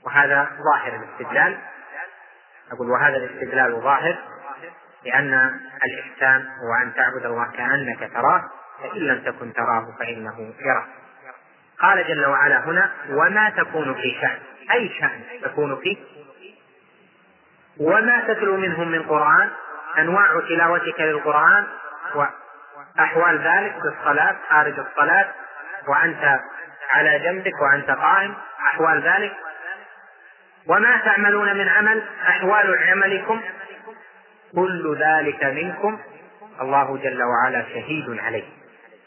وهذا ظاهر الاستدلال. أقول وهذا الاستدلال ظاهر لأن الإحسان هو أن تعبد الله كأنك تراه فإن لم تكن تراه فإنه يراك. قال جل وعلا هنا وما تكون في شأن. أي شأن تكون فيه وما تتلو منهم من قرآن؟ أنواع تلاوتك للقرآن وأحوال ذلك في الصلاة خارج الصلاة وأنت على جنبك وأنت قائم أحوال ذلك. وما تعملون من عمل؟ أحوال عملكم. كل ذلك منكم. الله جل وعلا شهيد عليه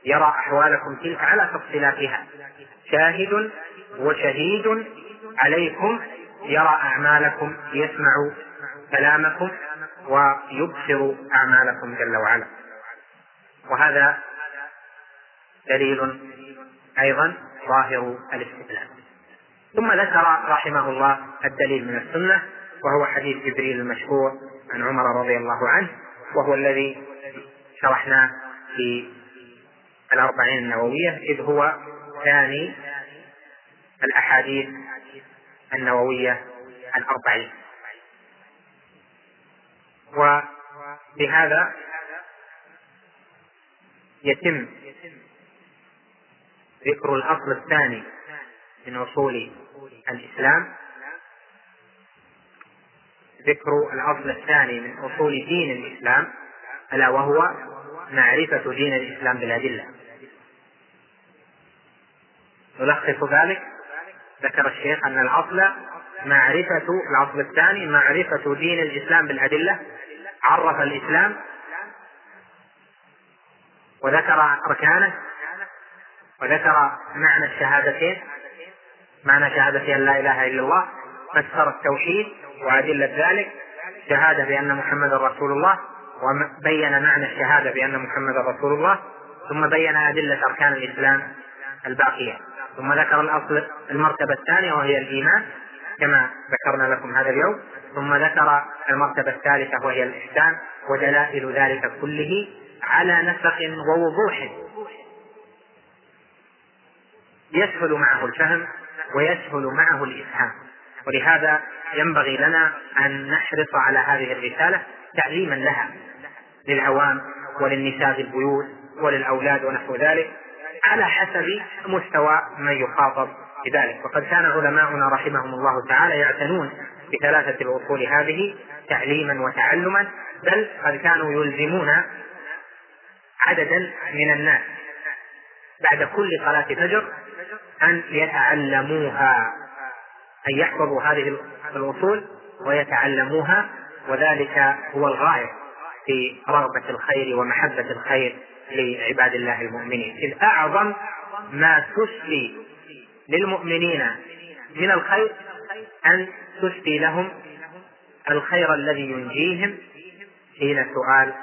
يرى أحوالكم تلك على تفصيلاتها. شاهد وشهيد عليكم يرى أعمالكم يسمع كلامكم ويبصر أعمالكم جل وعلا. وهذا دليل أيضا ظاهر الاستدلال. ثم ذكر رحمه الله الدليل من السنة وهو حديث جبريل المشهور عن عمر رضي الله عنه وهو الذي شرحناه في الأربعين النووية إذ هو ثاني الأحاديث النووية الأربعين. وبهذا يتم ذكر الأصل الثاني من أصول الإسلام. ذكر الأصل الثاني من أصول دين الإسلام ألا وهو معرفة دين الإسلام بالأدلة. يلخص ذلك. ذكر الشيخ أن الأصل معرفة الأصل الثاني معرفة دين الإسلام بالأدلة. عرف الإسلام. وذكر أركانه. وذكر معنى الشهادتين. معنى شهادة أن لا إله إلا الله فسر التوحيد وأدلة ذلك. شهادة بأن محمد رسول الله وبين معنى الشهادة بأن محمد رسول الله ثم بين أدلة أركان الإسلام الباقية. ثم ذكر الأصل المرتبة الثانية وهي الإيمان كما ذكرنا لكم هذا اليوم. ثم ذكر المرتبة الثالثة وهي الإحسان ودلائل ذلك كله على نسق ووضوح يسهل معه الفهم ويسهل معه الإفهام. ولهذا ينبغي لنا أن نحرص على هذه الرسالة تعليما لها للعوام وللنساء في البيوت وللأولاد ونحو ذلك. على حسب مستوى من يخاطب بذلك. وقد كان علماؤنا رحمهم الله تعالى يعتنون بثلاثة الأصول هذه تعليما وتعلما بل قد كانوا يلزمون عددا من الناس بعد كل صلاة فجر أن يتعلموها أن يحفظوا هذه الأصول ويتعلموها وذلك هو الغاية في رغبة الخير ومحبة الخير لعباد الله المؤمنين. إذ أعظم ما تسلي للمؤمنين من الخير أن تسلي لهم الخير الذي ينجيهم حين سؤال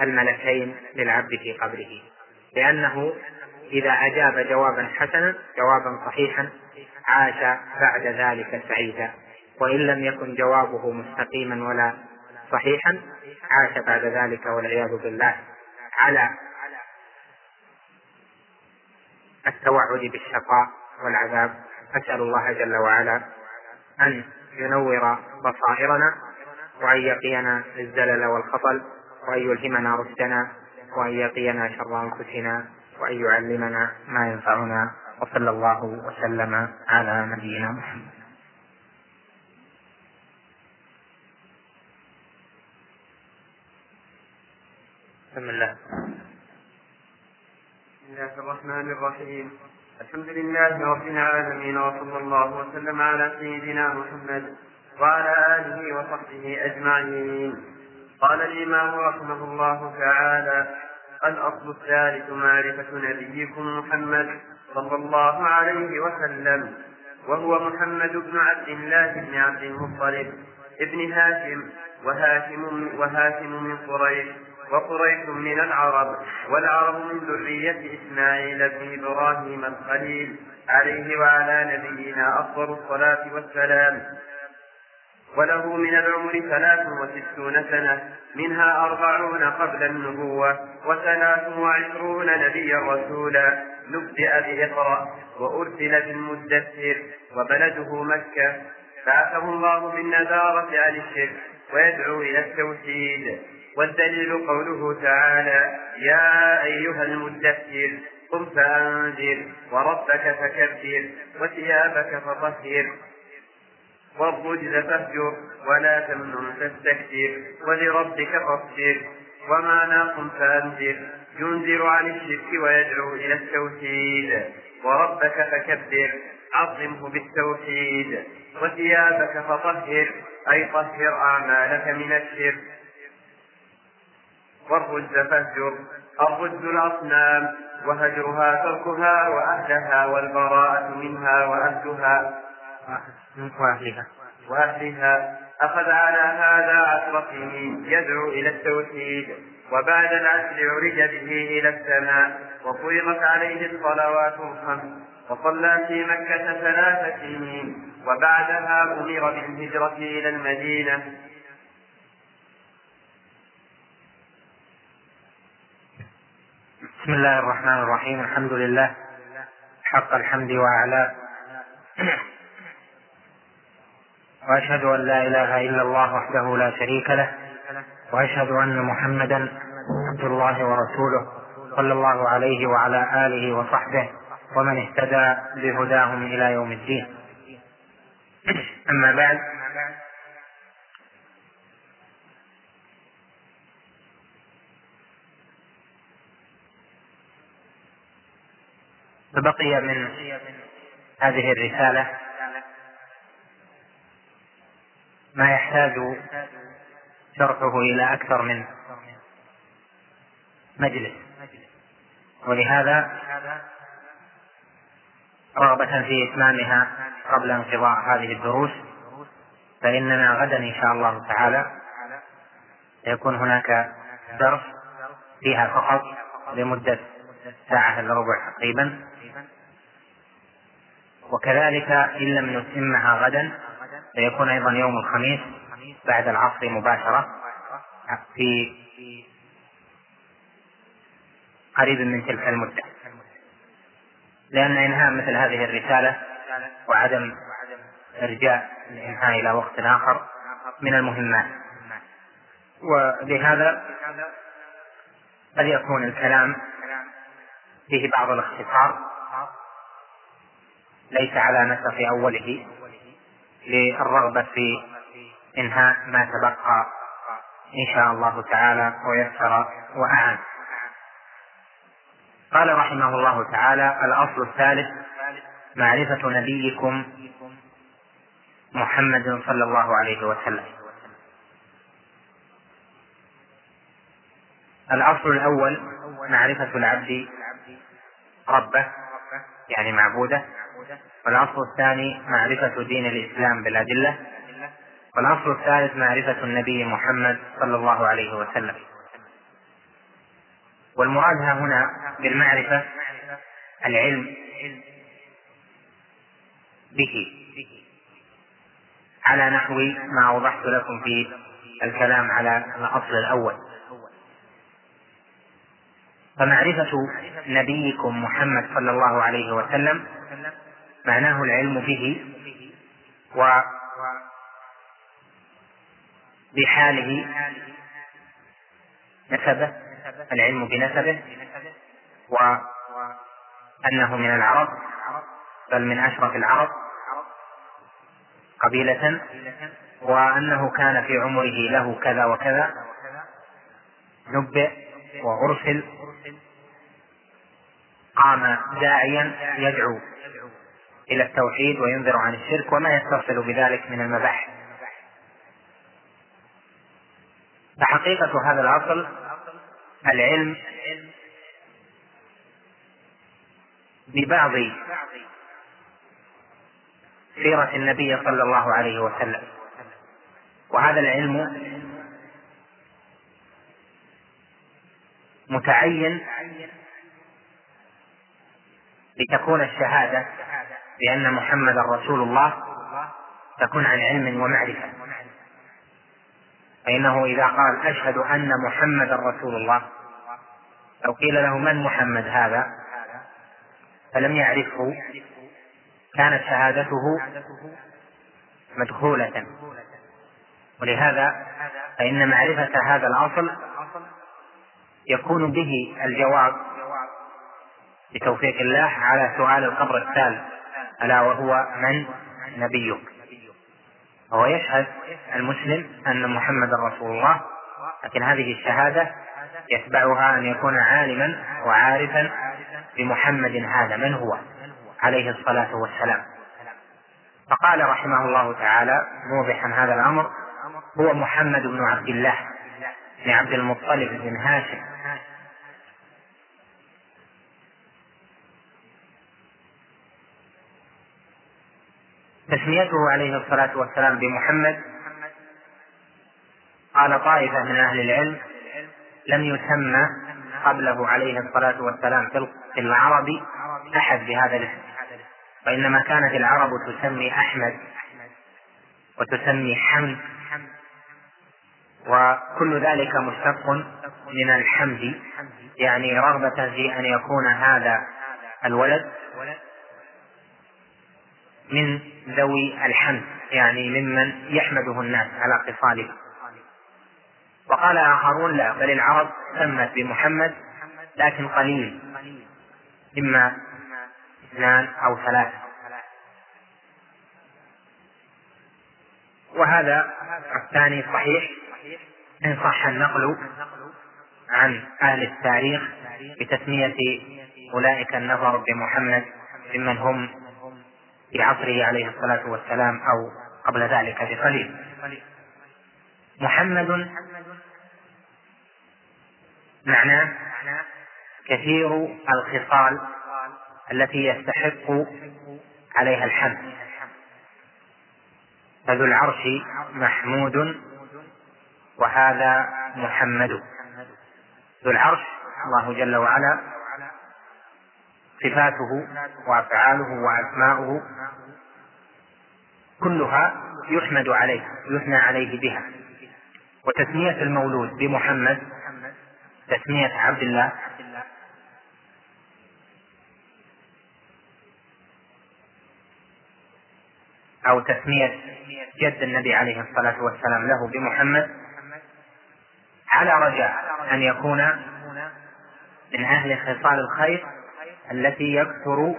الملكين للعبد في قبره. لأنه إذا أجاب جوابا حسنا جوابا صحيحا عاش بعد ذلك سعيدا. وإن لم يكن جوابه مستقيما ولا صحيحا عاش بعد ذلك والعياذ بالله. على التوعد بالشقاء والعذاب أسأل الله جل وعلا أن ينور بصائرنا وأن يقينا الزلل والخطل وأن يلهمنا رشدنا وأن يقينا شر أنفسنا وأن يعلمنا ما ينفعنا وصلى الله وسلم على نبينا محمد. بسم الله. بسم الله الرحمن الرحيم. الحمد لله رب العالمين وصلى الله وسلم على سيدنا محمد وعلى آله وصحبه أجمعين. قال الإمام رحمه الله تعالى الأصل الثالث معرفة نبيكم محمد صلى الله عليه وسلم وهو محمد بن عبد الله بن عبد المطلب ابن هاشم وهاشم وهاشم من قريش. وقريش من العرب والعرب من ذرية إسماعيل بن إبراهيم الخليل عليه وعلى نبينا أفضل الصلاة والسلام. وله من العمر ثلاث وستون سنة منها أربعون قبل النبوة وثلاث وعشرون نبيا رسولا. نبدأ بإقرأ وأرسل بالمدثر وبلده مكة. بعثه الله بالنذارة عن الشرك ويدعو إلى التوحيد. والدليل قوله تعالى يا أيها المدثر قم فأنذر وربك فكبر وثيابك فطهر والرجز فاهجر ولا تمنن تستكثر ولربك فاصبر ناقم فأنذر ينذر عن الشرك ويدعو إلى التوحيد وربك فكبر عظمه بالتوحيد وثيابك فطهر أي طهر أعمالك من الشرك. والرز فاهجر الرز الأصنام وهجرها تركها وأهلها والبراءة منها وأهلها. وأهلها وأهلها. أخذ على هذا عشر سنين يدعو إلى التوحيد وبعد العشر عرج به إلى السماء وفرضت عليه الصلوات الخمس وصلى في مكة ثلاث سنين وبعدها أمر بالهجرة إلى المدينة. بسم الله الرحمن الرحيم. الحمد لله. حق الحمد وأعلى وأشهد أن لا إله إلا الله وحده لا شريك له. وأشهد أن محمدا عبد الله ورسوله صلى الله عليه وعلى آله وصحبه ومن اهتدى بهداهم إلى يوم الدين. أما بعد فبقي من هذه الرسالة ما يحتاج شرحه إلى أكثر من مجلس. ولهذا رغبة في إتمامها قبل انقضاء هذه الدروس فإننا غدا إن شاء الله تعالى سيكون هناك درس فيها فقط لمدة ساعة إلا ربع تقريبا. وكذلك إن لم نتمها غدا سيكون أيضا يوم الخميس بعد العصر مباشرة في قريب من تلك المدة. لأن إنهاء مثل هذه الرسالة وعدم إرجاء الإنهاء إلى وقت آخر من المهمات. ولهذا قد يكون الكلام فيه بعض الاختصار. ليس على نسق أوله للرغبة في إنهاء ما تبقى إن شاء الله تعالى ويسر وأعان. قال رحمه الله تعالى الأصل الثالث معرفة نبيكم محمد صلى الله عليه وسلم. الأصل الأول معرفة العبد ربه يعني معبوده والأصل الثاني معرفة دين الإسلام بالأدلة. والأصل الثالث معرفة النبي محمد صلى الله عليه وسلم. والمراد هنا بالمعرفة العلم به. على نحو ما أوضحت لكم في الكلام على الأصل الأول. فمعرفة نبيكم محمد صلى الله عليه وسلم معناه العلم به و بحاله نسبه العلم بنسبه وأنه من العرب بل من أشرف العرب قبيلة وأنه كان في عمره له كذا وكذا نبئ وأرسل قام داعيا يدعو. إلى التوحيد وينذر عن الشرك وما يتصل بذلك من المباحث. فحقيقة هذا الأصل العلم ببعض سيرة النبي صلى الله عليه وسلم. وهذا العلم متعين لتكون الشهادة بأن محمدا رسول الله تكون عن علم ومعرفة. فإنه إذا قال أشهد أن محمدا رسول الله لو قيل له من محمد هذا؟ فلم يعرفه كانت شهادته مدخولة. ولهذا فإن معرفة هذا الأصل يكون به الجواب بتوفيق الله على سؤال القبر الثالث ألا وهو من نبيك. وهو يشهد المسلم أن محمدا رسول الله لكن هذه الشهادة يتبعها أن يكون عالما وعارفا بمحمد هذا من هو عليه الصلاة والسلام. فقال رحمه الله تعالى موضحا هذا الأمر هو محمد بن عبد الله بن عبد المطلب بن هاشم. تسميته عليه الصلاة والسلام بمحمد. قال طائفة من أهل العلم لم يسمى قبله عليه الصلاة والسلام في العرب أحد بهذا الاسم وإنما كانت العرب تسمي أحمد وتسمي حمد وكل ذلك مشتق من الحمد يعني رغبة في أن يكون هذا الولد من ذوي الحمد يعني ممن يحمده الناس على خصاله وقال آخرون لا بل العرب سمت بمحمد لكن قليل إما اثنان أو ثلاثة. وهذا الثاني صحيح إن صح النقل عن أهل التاريخ بتسمية أولئك النفر بمحمد ممن هم في عصره عليه الصلاة والسلام أو قبل ذلك بقليل. محمد معناه كثير الخصال التي يستحق عليها الحمد. فذو العرش محمود وهذا محمد. ذو العرش الله جل وعلا صفاته وأفعاله وأسماؤه كلها يحمد عليه يثنى عليه بها. وتسمية المولود بمحمد تسمية عبد الله. أو تسمية جد النبي عليه الصلاة والسلام له بمحمد. على رجاء أن يكون من أهل خصال الخير التي يكثر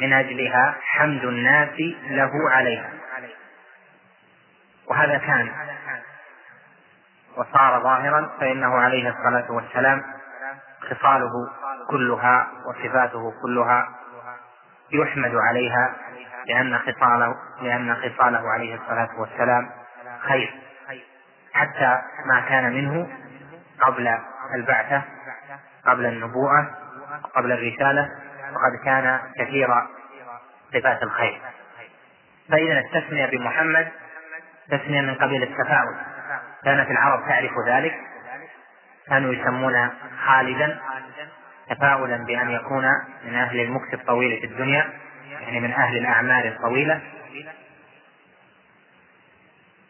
من أجلها حمد الناس له عليها. وهذا كان. وصار ظاهرا فإنه عليه الصلاة والسلام خصاله كلها وصفاته كلها يحمد عليها لأن خصاله لأن خصاله عليه الصلاة والسلام خير. حتى ما كان منه قبل البعثة قبل النبوءة قبل الرسالة وقد كان كثير صفات الخير. فإذا التسمية بمحمد تسمية من قبيل التفاؤل. كانت العرب تعرف ذلك. كانوا يسمون خالدا تفاؤلا بأن يكون من أهل المكس الطويل في الدنيا يعني من أهل الأعمال الطويلة.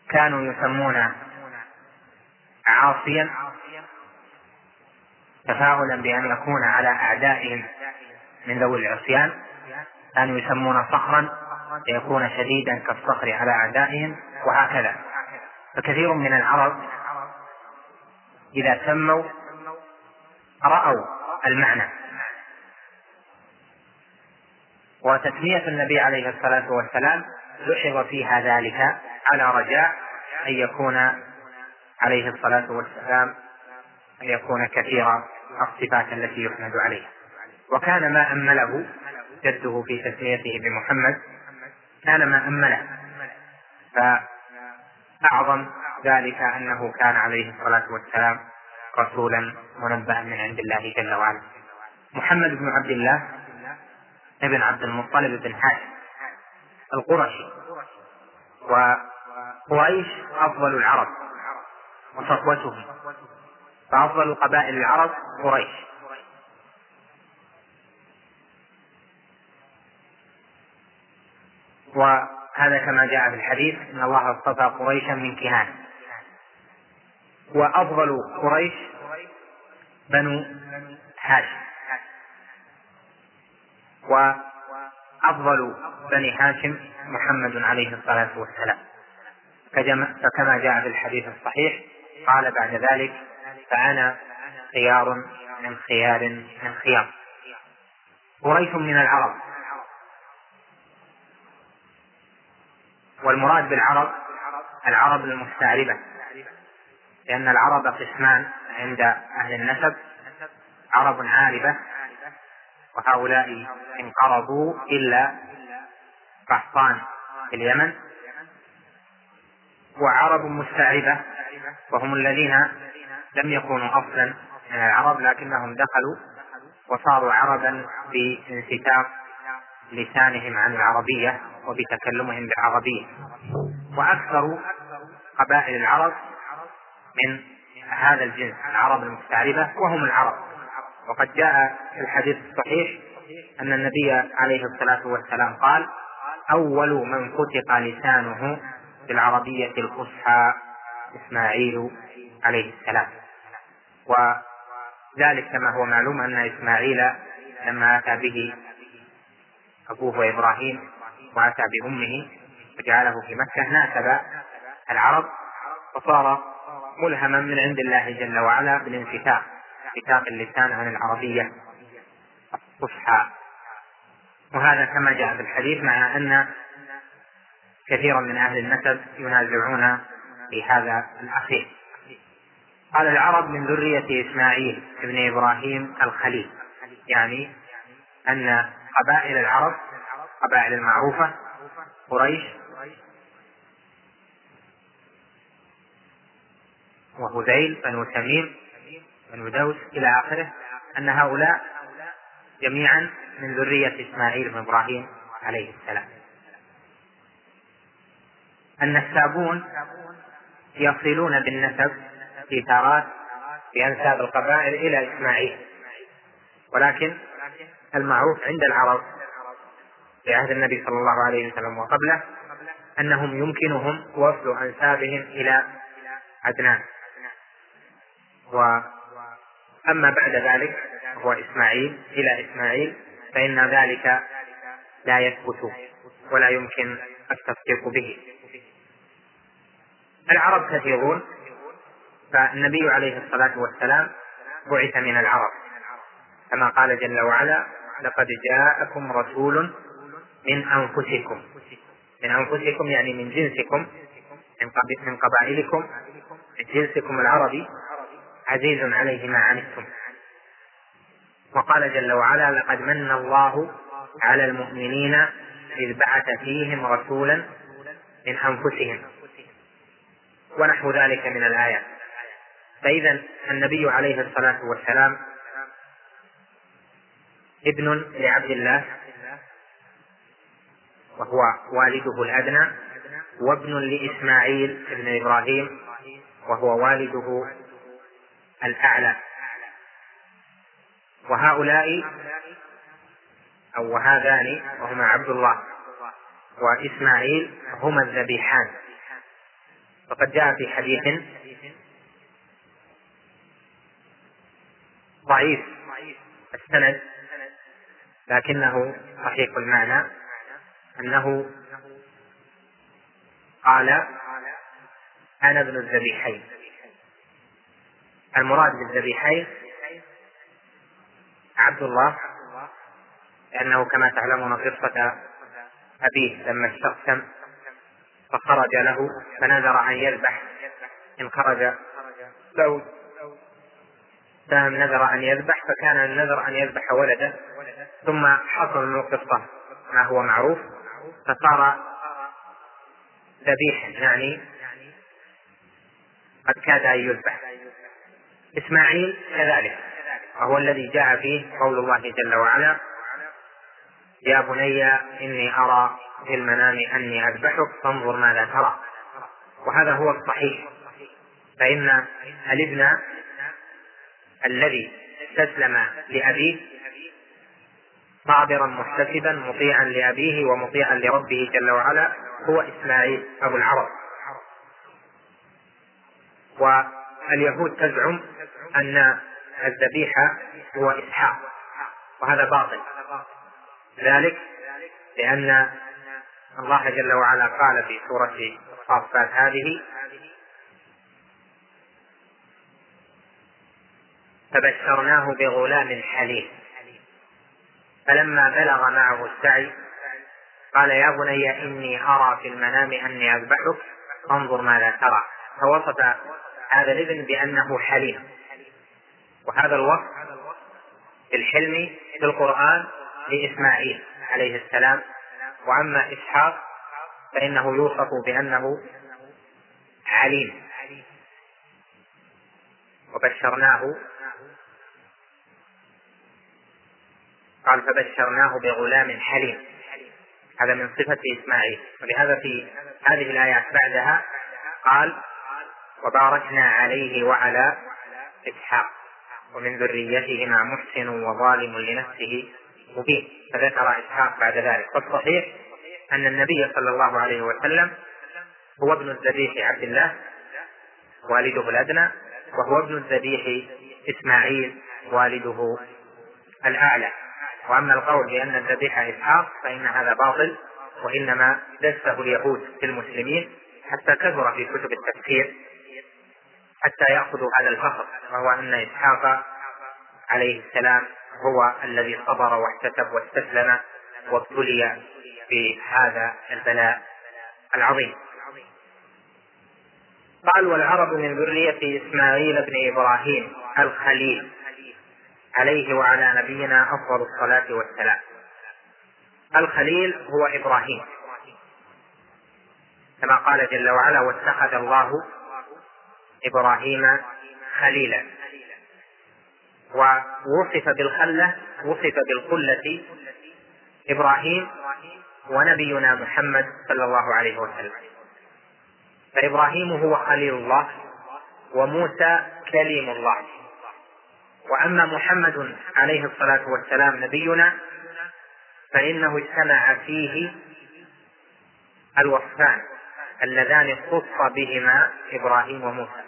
كانوا يسمون عاصيا تفاؤلا بأن يكون على أعدائهم من ذوي العصيان كانوا يسمون صخرا ليكون شديدا كالصخر على أعدائهم وهكذا. فكثير من العرب إذا سموا رأوا المعنى. وتسمية النبي عليه الصلاة والسلام لحظ فيها ذلك على رجاء أن يكون عليه الصلاة والسلام أن يكون كثير الصفات التي يحمد عليها. وكان ما أمله جده في تسميته بمحمد كان ما أمله. فأعظم ذلك أنه كان عليه الصلاة والسلام رسولا منبها من عند الله جل وعلا. محمد بن عبد الله ابن عبد المطلب بن هاشم القرشي وقريش أفضل العرب وصفوتهم فأفضل قبائل العرب قريش. وهذا كما جاء في الحديث إن الله اصطفى قريشا من كهان. وأفضل قريش بنو هاشم. وأفضل بني هاشم محمد عليه الصلاة والسلام. فكما جاء في الحديث الصحيح قال بعد ذلك فأنا خيار من خيار من خيار. قريش من العرب. والمراد بالعرب العرب المستعربة لأن العرب قسمان عند أهل النسب. عرب عاربة. وهؤلاء انقرضوا إلا قحطان في اليمن. وعرب مستعربة وهم الذين لم يكونوا أصلا من العرب لكنهم دخلوا وصاروا عربا بانفتاق لسانهم عن العربية وبتكلمهم بالعربية. وأكثر قبائل العرب من هذا الجنس العرب المستعربة وهم العرب. وقد جاء في الحديث الصحيح أن النبي عليه الصلاة والسلام قال أول من فتق لسانه بالعربية الفصحى إسماعيل عليه السلام. وذلك كما هو معلوم أن إسماعيل لما أتى به أبوه إبراهيم وأتى بأمه وجعله في مكة ناسب العرب وصار ملهما من عند الله جل وعلا بالانفتاح انفتاح اللسان عن العربية الفصحى. وهذا كما جاء في الحديث مع أن كثيرا من أهل النسب ينازعون في هذا الأخير. قال العرب من ذرية إسماعيل ابن إبراهيم الخليل يعني أن قبائل العرب قبائل المعروفة قريش وهذيل بنو تميم بنو دوس إلى آخره أن هؤلاء جميعا من ذرية إسماعيل بن إبراهيم عليه السلام. النسابون يصلون بالنسب في تارات بأنساب القبائل إلى إسماعيل. ولكن المعروف عند العرب في عهد النبي صلى الله عليه وسلم وقبله أنهم يمكنهم وصل أنسابهم إلى عدنان وأما بعد ذلك هو إسماعيل إلى إسماعيل فإن ذلك لا يثبت ولا يمكن التصديق به. العرب كثيرون فالنبي عليه الصلاة والسلام بعث من العرب. كما قال جل وعلا لقد جاءكم رسول من أنفسكم. من أنفسكم يعني من جنسكم من قبائلكم من جنسكم العربي. عزيز عليه ما عنتم. وقال جل وعلا لقد من الله على المؤمنين إذ بعث فيهم رسولا من أنفسهم. ونحو ذلك من الآيات فإذا النبي عليه الصلاة والسلام ابن لعبد الله وهو والده الأدنى وابن لإسماعيل ابن إبراهيم وهو والده الأعلى. وهؤلاء أو وهذان وهما عبد الله وإسماعيل هما الذبيحان. وقد جاء في حديث ضعيف السند لكنه صحيح المعنى أنه قال أنا ابن الذبيحين. المراد بالذبيحين عبد الله لأنه كما تعلمون قصة أبيه لما استقسم فخرج له فنذر أن يذبح إن خرج. له سهم نذر أن يذبح فكان النذر أن يذبح ولده ثم حصل من القصة ما هو معروف فصار ذبيحا يعني قد كاد أن يذبح. إسماعيل كذلك وهو الذي جاء فيه قول الله جل وعلا يا بني إني أرى في المنام أني أذبحك فانظر ماذا ترى. وهذا هو الصحيح فإن الابن الذي استسلم لأبيه صابرا محتسبا مطيعا لأبيه ومطيعا لربه جل وعلا هو إسماعيل أبو العرب. واليهود تزعم أن الذبيحة هو إسحاق وهذا باطل. ذلك لأن الله جل وعلا قال في سورة الصافات هذه فبشرناه بغلام حليم. فلما بلغ معه السعي قال يا بني إني أرى في المنام أني أذبحك فانظر ماذا ترى. فوصف هذا الابن بأنه حليم. وهذا الوصف الحلم في القرآن لإسماعيل عليه السلام. وأما إسحاق فإنه يوصف بأنه عليم وبشرناه قال فبشرناه بغلام حليم. هذا من صفة إسماعيل. ولهذا في هذه الآيات بعدها قال وباركنا عليه وعلى إسحاق. ومن ذريتهما محسن وظالم لنفسه مبين. فذكر إسحاق بعد ذلك. والصحيح أن النبي صلى الله عليه وسلم هو ابن الذبيح عبد الله والده الأدنى وهو ابن الذبيح إسماعيل والده الأعلى. وأما القول بأن الذبيح إسحاق فإن هذا باطل وإنما دسه اليهود في المسلمين حتى كثر في كتب التفسير حتى يأخذوا هذا الفخر وهو أن إسحاق عليه السلام هو الذي صبر واحتسب واستسلم وابتلي بهذا البلاء العظيم. قال والعرب من ذرية إسماعيل بن إبراهيم الخليل. عليه وعلى نبينا أفضل الصلاة والسلام. الخليل هو إبراهيم. كما قال جل وعلا واتخذ الله إبراهيم خليلا. ووصف بالخلة وصف بالخلة إبراهيم ونبينا محمد صلى الله عليه وسلم. فإبراهيم هو خليل الله وموسى كليم الله. وأما محمد عليه الصلاة والسلام نبينا فإنه اجتمع فيه الوصفان اللذان اختص بهما إبراهيم وموسى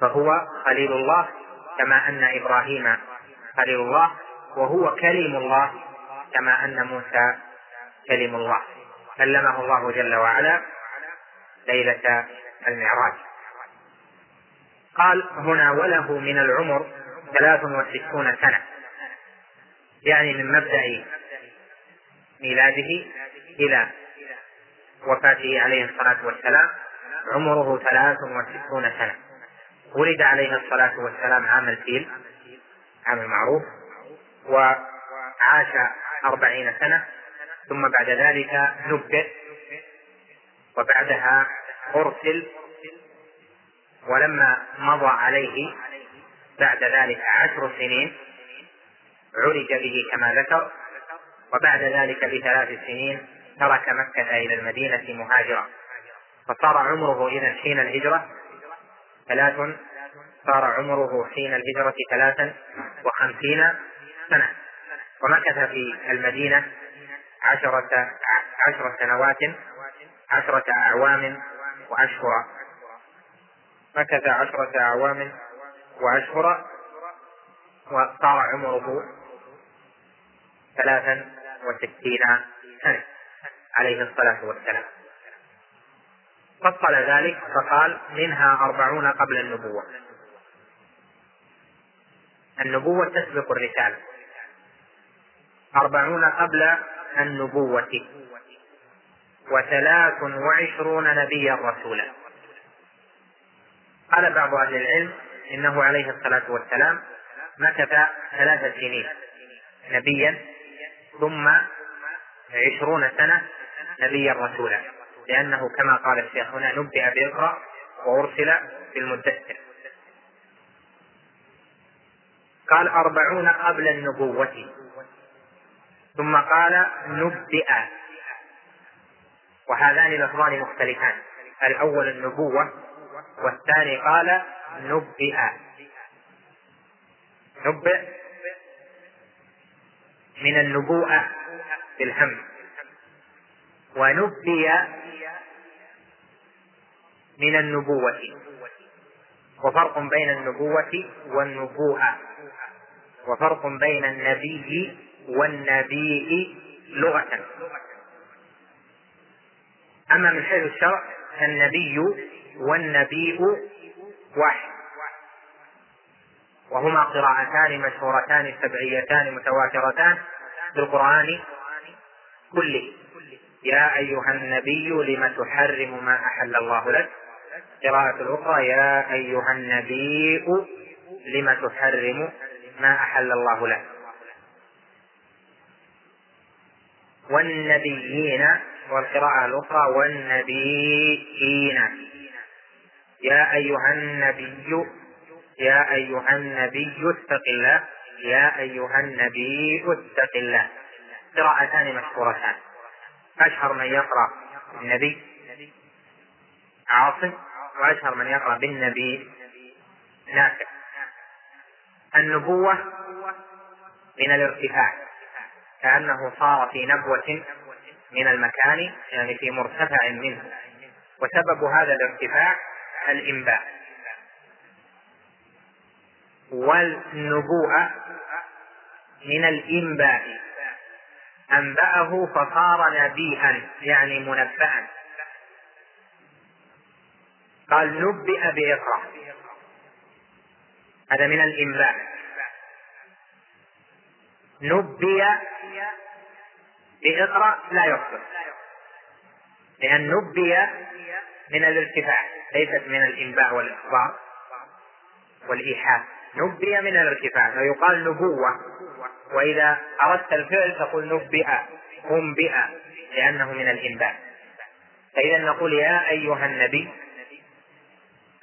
فهو خليل الله كما أن إبراهيم خليل الله وهو كليم الله كما أن موسى كليم الله. كلمه الله جل وعلا ليلة المعراج. قال هنا وله من العمر ثلاث وستون سنة. يعني من مبدأ ميلاده إلى وفاته عليه الصلاة والسلام عمره ثلاث وستون سنة. ولد عليه الصلاة والسلام عام الفيل عام المعروف وعاش أربعين سنة. ثم بعد ذلك نبئ وبعدها أرسل ولما مضى عليه بعد ذلك عشر سنين عرج به كما ذكر وبعد ذلك بثلاث سنين ترك مكة إلى المدينة مهاجرا. فصار عمره إذا حين الهجرة ثلاث صار عمره حين الهجرة ثلاثا وخمسين سنة. ومكث في المدينة عشرة عشر سنوات عشرة أعوام وأشهر. مكث عشرة أعوام وأشهر وصار عمره ثلاثا وستين سنة عليه الصلاة والسلام. فصل ذلك فقال منها أربعون قبل النبوة. النبوة تسبق الرسالة. أربعون قبل النبوة. وثلاث وعشرون نبيا رسولا. قال بعض أهل العلم إنه عليه الصلاة والسلام مكث ثلاث سنين نبيا ثم عشرون سنة نبيا رسولا. لأنه كما قال الشيخ هنا نبئ بإقرأ وأرسل بالمدثر. قال أربعون قبل النبوة. ثم قال نبئ. وهذان لفظان مختلفان. الأول النبوة والثاني قال نبئ. نبئ من النبوءة بالهم. ونبئ من النبوة. وفرق بين النبوة والنبوءة. وفرق بين النبي والنبي لغة. أما من حيث الشرع فالنبي والنبيء واحد وهما قراءتان مشهورتان سبعيتان متواترتان في القرآن كله. يا أيها النبي لم تحرم ما أحل الله لك؟ قراءة الأخرى يا أيها النبي لم تحرم ما أحل الله لك؟ والنبيين والقراءة الأخرى والنبيين. يا أيها النبي يا أيها النبي اتق الله يا أيها النبي اتق الله. قراءتان مشهورتان. أشهر من يقرأ النبي عاصم وأشهر من يقرأ بالنبي نافع. النبوة من الارتفاع كأنه صار في نبوة من المكان يعني في مرتفع منه. وسبب هذا الارتفاع الإنباء. والنبوءة من الإنباء. أنبأه فصار نبيئا يعني منبأ قال نبئ بإقرأ. هذا من الإنباء. نبئ بإقرأ لا يصدر لأن نبئ من الارتفاع ليست من الإنباء والإخبار والإيحاء. نبئ من الارتفاع. فيقال نبوة وإذا أردت الفعل تقول نبئ أنبئ لأنه من الإنباء فإذا نقول يا أيها النبي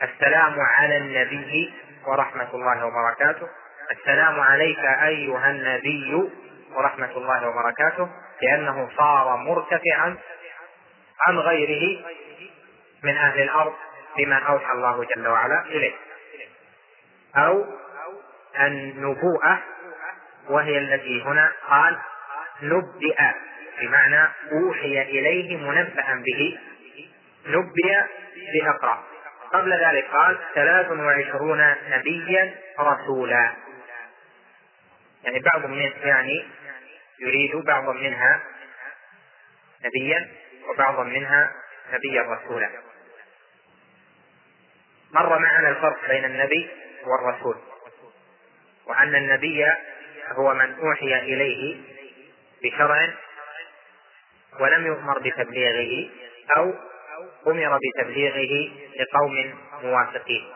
السلام على النبي ورحمة الله وبركاته. السلام عليك أيها النبي ورحمة الله وبركاته لأنه صار مرتفعا عن غيره من أهل الأرض بما أوحى الله جل وعلا إليه. أو النبوءة وهي التي هنا قال نبئ بمعنى أوحي إليه منبأ به. نبئ بأقرأ. قبل ذلك قال ثلاث وعشرون نبيا رسولا. يعني بعض من يعني يريد بعضا منها نبيا وبعضا منها نبيا رسولا. مر معنا الفرق بين النبي والرسول وأن النبي هو من أوحي إليه بشرع ولم يؤمر بتبليغه أو أمر بتبليغه لقوم موافقين.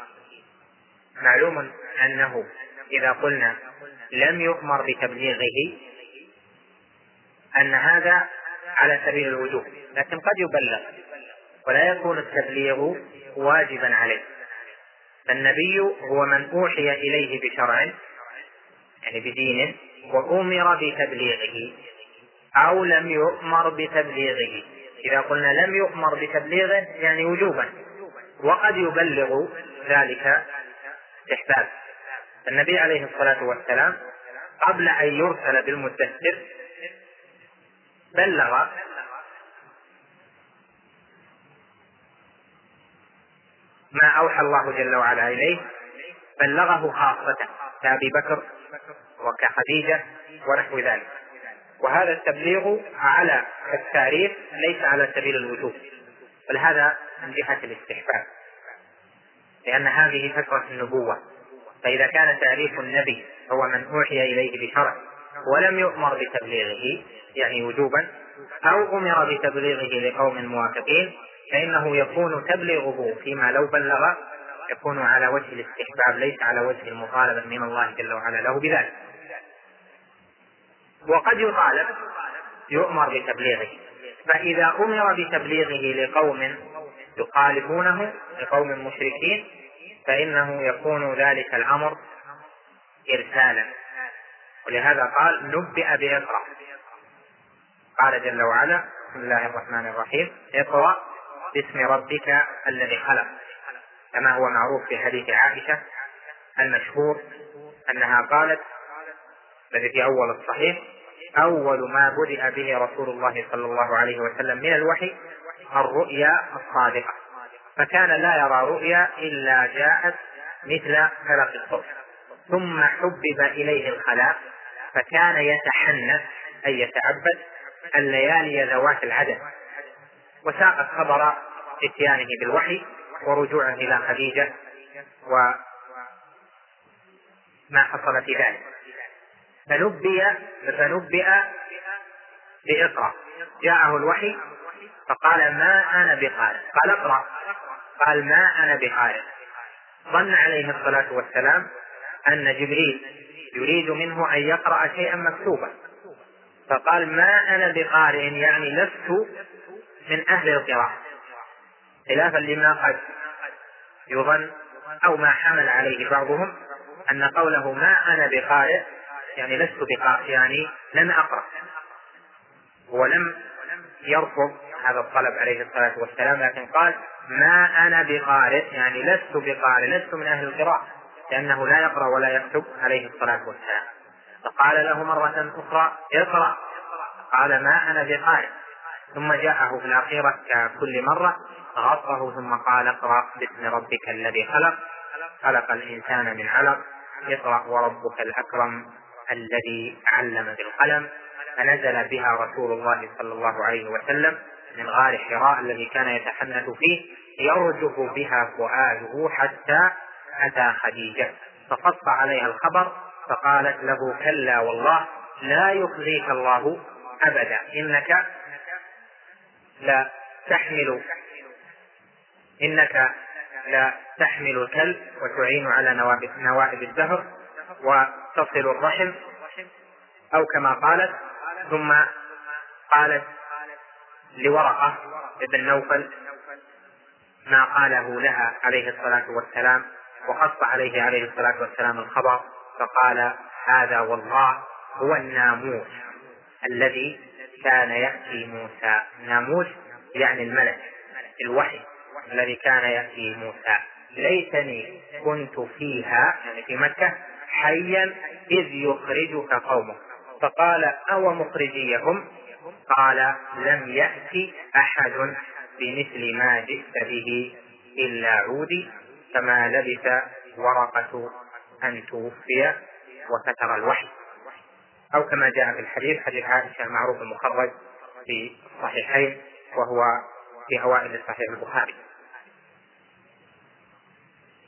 معلوم أنه إذا قلنا لم يؤمر بتبليغه أن هذا على سبيل الوجوب لكن قد يبلغ ولا يكون التبليغ واجبا عليه. فالنبي هو من أوحي إليه بشرع يعني بدين وأمر بتبليغه أو لم يؤمر بتبليغه. إذا قلنا لم يؤمر بتبليغه يعني وجوبا. وقد يبلغ ذلك استحباب النبي عليه الصلاة والسلام قبل أن يرسل بالمدثر بلغ ما أوحى الله جل وعلا إليه بلغه خاصة كأبي بكر وكخديجة ونحو ذلك. وهذا التبليغ على التعريف ليس على سبيل الوجوب بل هذا من جهة الاستحباب لأن هذه فترة النبوة فإذا كان تعريف النبي هو من أوحي إليه بشرع ولم يؤمر بتبليغه يعني وجوبا أو أمر بتبليغه لقوم موافقين فإنه يكون تبليغه فيما لو بلغ يكون على وجه الاستحباب ليس على وجه المطالبة من الله جل وعلا له بذلك. وقد يطالب يؤمر بتبليغه. فإذا أمر بتبليغه لقوم يخالفونه لقوم مشركين فإنه يكون ذلك الأمر إرسالا. ولهذا قال نبئ بإقرأ قال جل وعلا بسم الله الرحمن الرحيم اقرأ باسم ربك الذي خلق. كما هو معروف في حديث عائشة المشهور أنها قالت الذي في أول الصحيح أول ما بدأ به رسول الله صلى الله عليه وسلم من الوحي الرؤيا الصادقة. فكان لا يرى رؤيا إلا جاءت مثل فلق الصبح ثم حبب إليه الخلاء فكان يتحنث أي يتعبد الليالي ذوات العدد. وساقت خبر اتيانه بالوحي ورجوعه إلى خديجة وما حصل في ذلك. فنبئ فنبئ بإقرأ. جاءه الوحي فقال ما أنا بقارئ قال اقرأ. قال ما أنا بقارئ ظن عليه الصلاة والسلام أن جبريل يريد منه أن يقرأ شيئا مكتوبا. فقال ما أنا بقارئ يعني لست من أهل القراءة. خلافا لما قد يظن أو ما حمل عليه بعضهم أن قوله ما أنا بقارئ يعني لست بقارئ يعني لن أقرأ. ولم يرفض هذا الطلب عليه الصلاة والسلام لكن قال ما أنا بقارئ يعني لست بقارئ لست من أهل القراءة لأنه لا يقرأ ولا يكتب عليه الصلاة والسلام. فقال له مرة أخرى اقرأ. قال ما أنا بقارئ ثم جاءه في الأخيرة ككل مرة غطه ثم قال اقرأ باسم ربك الذي خلق خلق الإنسان من علق اقرأ وربك الأكرم الذي علم بالقلم. فنزل بها رسول الله صلى الله عليه وسلم من غار حراء الذي كان يتحنث فيه يرجف بها فؤاده حتى أتى خديجة. فقص عليها الخبر فقالت له كلا والله لا يخزيك الله أبدا إنك لا تحمل. إنك لا تحمل الكلب وتعين على نوائب الدهر وتصل الرحم أو كما قالت ثم قالت لورقة ابن نوفل ما قاله لها عليه الصلاة والسلام وقص عليه عليه الصلاة والسلام الخبر فقال هذا والله هو الناموس الذي كان يأتي موسى. ناموس يعني الملك الوحي الذي كان يأتي موسى. ليتني كنت فيها يعني في مكة حيا إذ يخرجك قومك. فقال أو مخرجيهم؟ قال لم يأتي أحد بمثل ما جئت به إلا عودي كما لبث ورقة أن توفي وفتر الوحي. أو كما جاء في الحديث حديث عائشة المعروف المخرج في الصحيحين وهو في أوائل صحيح البخاري.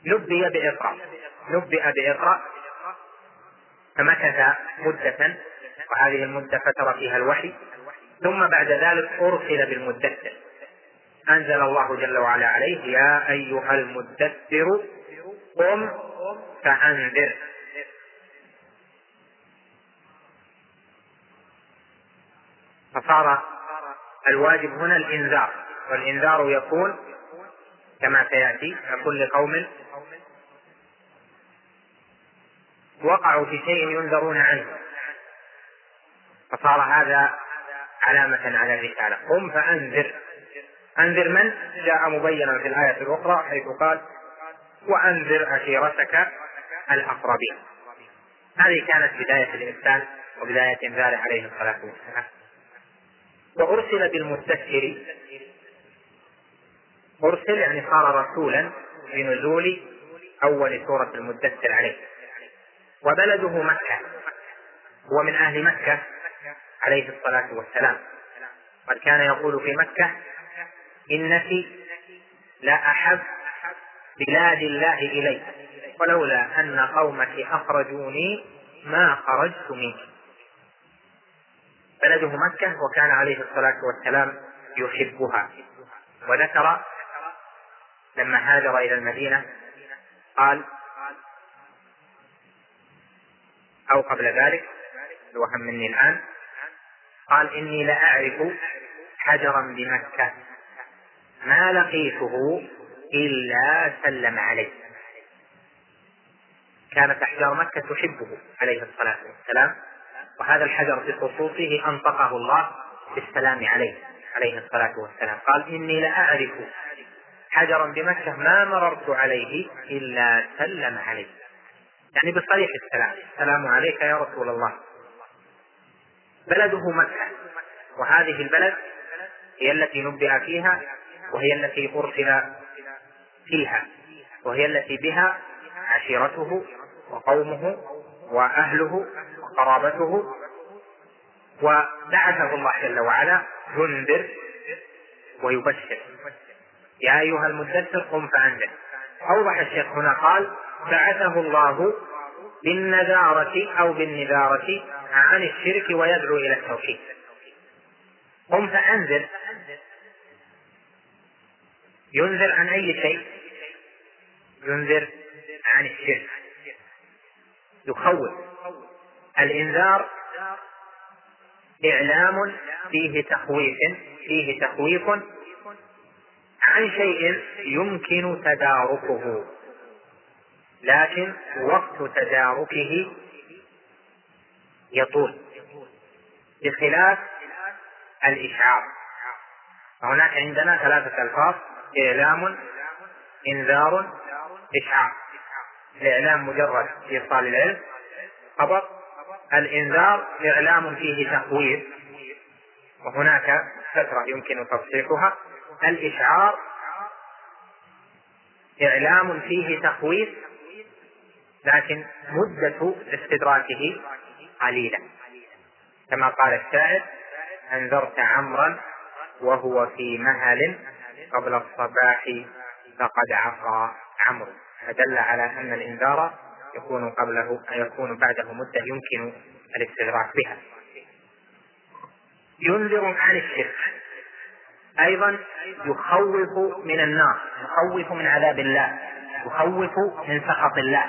نبئ بإقرأ نبئ بإقرأ. فمكث مدة وهذه المدة فتر فيها الوحي. ثم بعد ذلك أرسل بالمدثر. أنزل الله جل وعلا عليه يا أيها المدثر قم فأنذر. فصار الواجب هنا الإنذار. والإنذار يكون كما سيأتي لكل قوم وقعوا في شيء ينذرون عنه. فصار هذا علامة على الرسالة. قم فأنذر. أنذر من؟ جاء مبينا في الآية الأخرى حيث قال وأنذر عشيرتك الأقربين. هذه كانت بداية الإرسال وبداية إنذاره عليه الصلاة والسلام. وأرسل بالمدثر أرسل يعني صار رسولا بنزول أول سورة المدثر عليه. وبلده مكة. هو من أهل مكة عليه الصلاة والسلام. قد كان يقول في مكة إنك لا أحب بلاد الله إلي ولولا أن قومك أخرجوني ما خرجت منك. بلده مكة وكان عليه الصلاة والسلام يحبها. وذكر لما هاجر إلى المدينة قال أو قبل ذلك الوهم مني الآن قال إني لأعرف حجرا بمكة ما لقيته إلا سلم عليه. كانت أحجار مكة تحبه عليه الصلاة والسلام. وهذا الحجر في خصوصه أنطقه الله بالسلام عليه عليه الصلاة والسلام. قال إني لأعرف حجرا بمكة ما مررت عليه إلا سلم عليه. يعني بصريح السلام. السلام عليك يا رسول الله. بلده مكة. وهذه البلد هي التي نبئ فيها وهي التي أرسل فيها وهي التي بها عشيرته وقومه وأهله وقرابته وبعثه الله جل وعلا ينذر ويبشر. يا أيها المدثر قم فأنذر. أوضح الشيخ هنا قال بعثه الله بالنذارة أو بالنذارة عن الشرك ويدعو إلى التوحيد. قم فأنذر. ينذر عن أي شيء؟ ينذر عن الشرك. يخوف. الإنذار إعلام فيه تخويف فيه تخويف عن شيء يمكن تداركه لكن وقت تداركه يطول بخلاف الإشعار. فهناك عندنا ثلاثة ألفاظ إعلام إنذار إشعار. الإعلام مجرد إيصال العلم. خبر. الإنذار إعلام فيه تخويف. وهناك فترة يمكن تصحيحها. الإشعار إعلام فيه تخويف لكن مدة استدراكه قليلة. كما قال الشاعر أنذرت عمرا وهو في مهل قبل الصباح فقد عصى عمرو. فدل على أن الإنذار يكون قبله يكون بعده مدة يمكن الاستدراك بها. ينذر عن الشرك أيضا يخوف من النار يخوف من عذاب الله يخوف من سخط الله.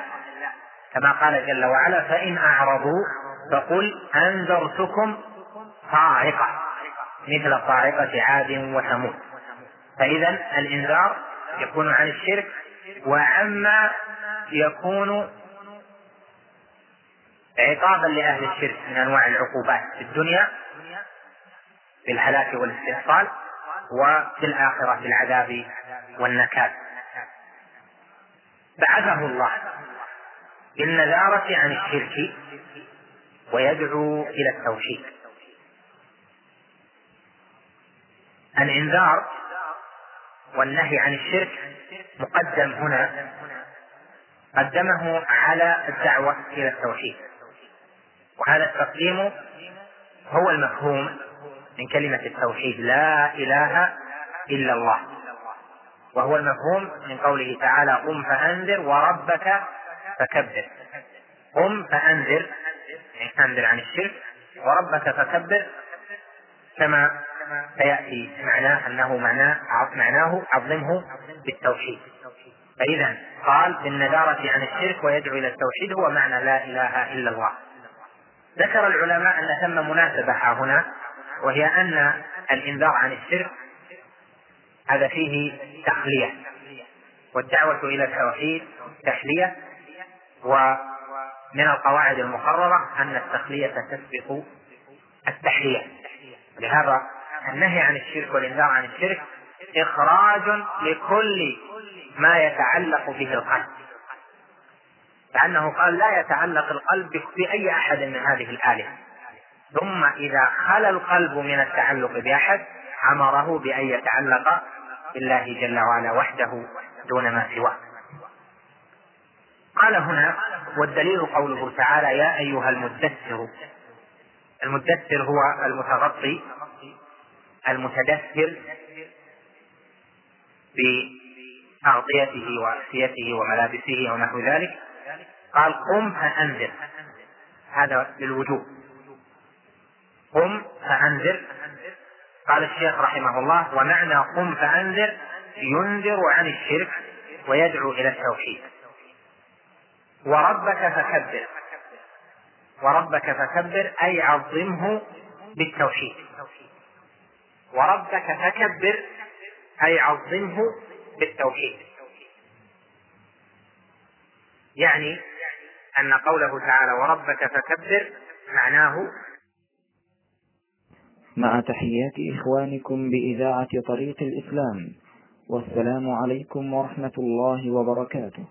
كما قال جل وعلا فإن أعرضوا فقل أنذرتكم صاعقة مثل صاعقة عاد وثمود. فإذا الإنذار يكون عن الشرك وعما يكون عقابا لأهل الشرك من أنواع العقوبات في الدنيا بالهلاك والاستئصال وفي الآخرة بالعذاب والنكال. بعثه الله. بالنذارة عن الشرك ويدعو إلى التوحيد. الإنذار والنهي عن الشرك مقدم هنا قدمه على الدعوة إلى التوحيد. وهذا التقديم هو المفهوم من كلمة التوحيد لا إله إلا الله. وهو المفهوم من قوله تعالى قم فأنذر وربك فكبر. قم فأنذر يعني أنذر عن الشرك وربك فكبر كما سيأتي معناه أنه معناه معناه عظمه بالتوحيد. فإذا قال بالنذارة عن الشرك ويدعو إلى التوحيد هو معنى لا إله إلا الله. ذكر العلماء أن ثم مناسبة هنا وهي أن الإنذار عن الشرك هذا فيه تخلية والدعوة إلى التوحيد تحلية ومن القواعد المقررة أن التخلية تسبق التحلية. لهذا النهي عن الشرك والإنذار عن الشرك إخراج لكل ما يتعلق به القلب. لأنه قال لا يتعلق القلب بأي أحد من هذه الآلهة. ثم إذا خلا القلب من التعلق بأحد أمره بأن يتعلق بالله جل وعلا وحده دون ما سواه. قال هنا والدليل قوله تعالى يا أيها المدثر. المدثر هو المتغطي المتدثر بأغطيته وأكسيته وملابسه ونحو ذلك قال قم فأنذر. هذا للوجوب قم فأنذر. قال الشيخ رحمه الله ومعنى قم فأنذر ينذر عن الشرك ويدعو إلى التوحيد. وربك فكبر. وربك فكبر أي عظمه بالتوحيد. وربك فكبر أي عظمه بالتوحيد. يعني أن قوله تعالى وربك فكبر معناه مع تحيات إخوانكم بإذاعة طريق الإسلام والسلام عليكم ورحمة الله وبركاته.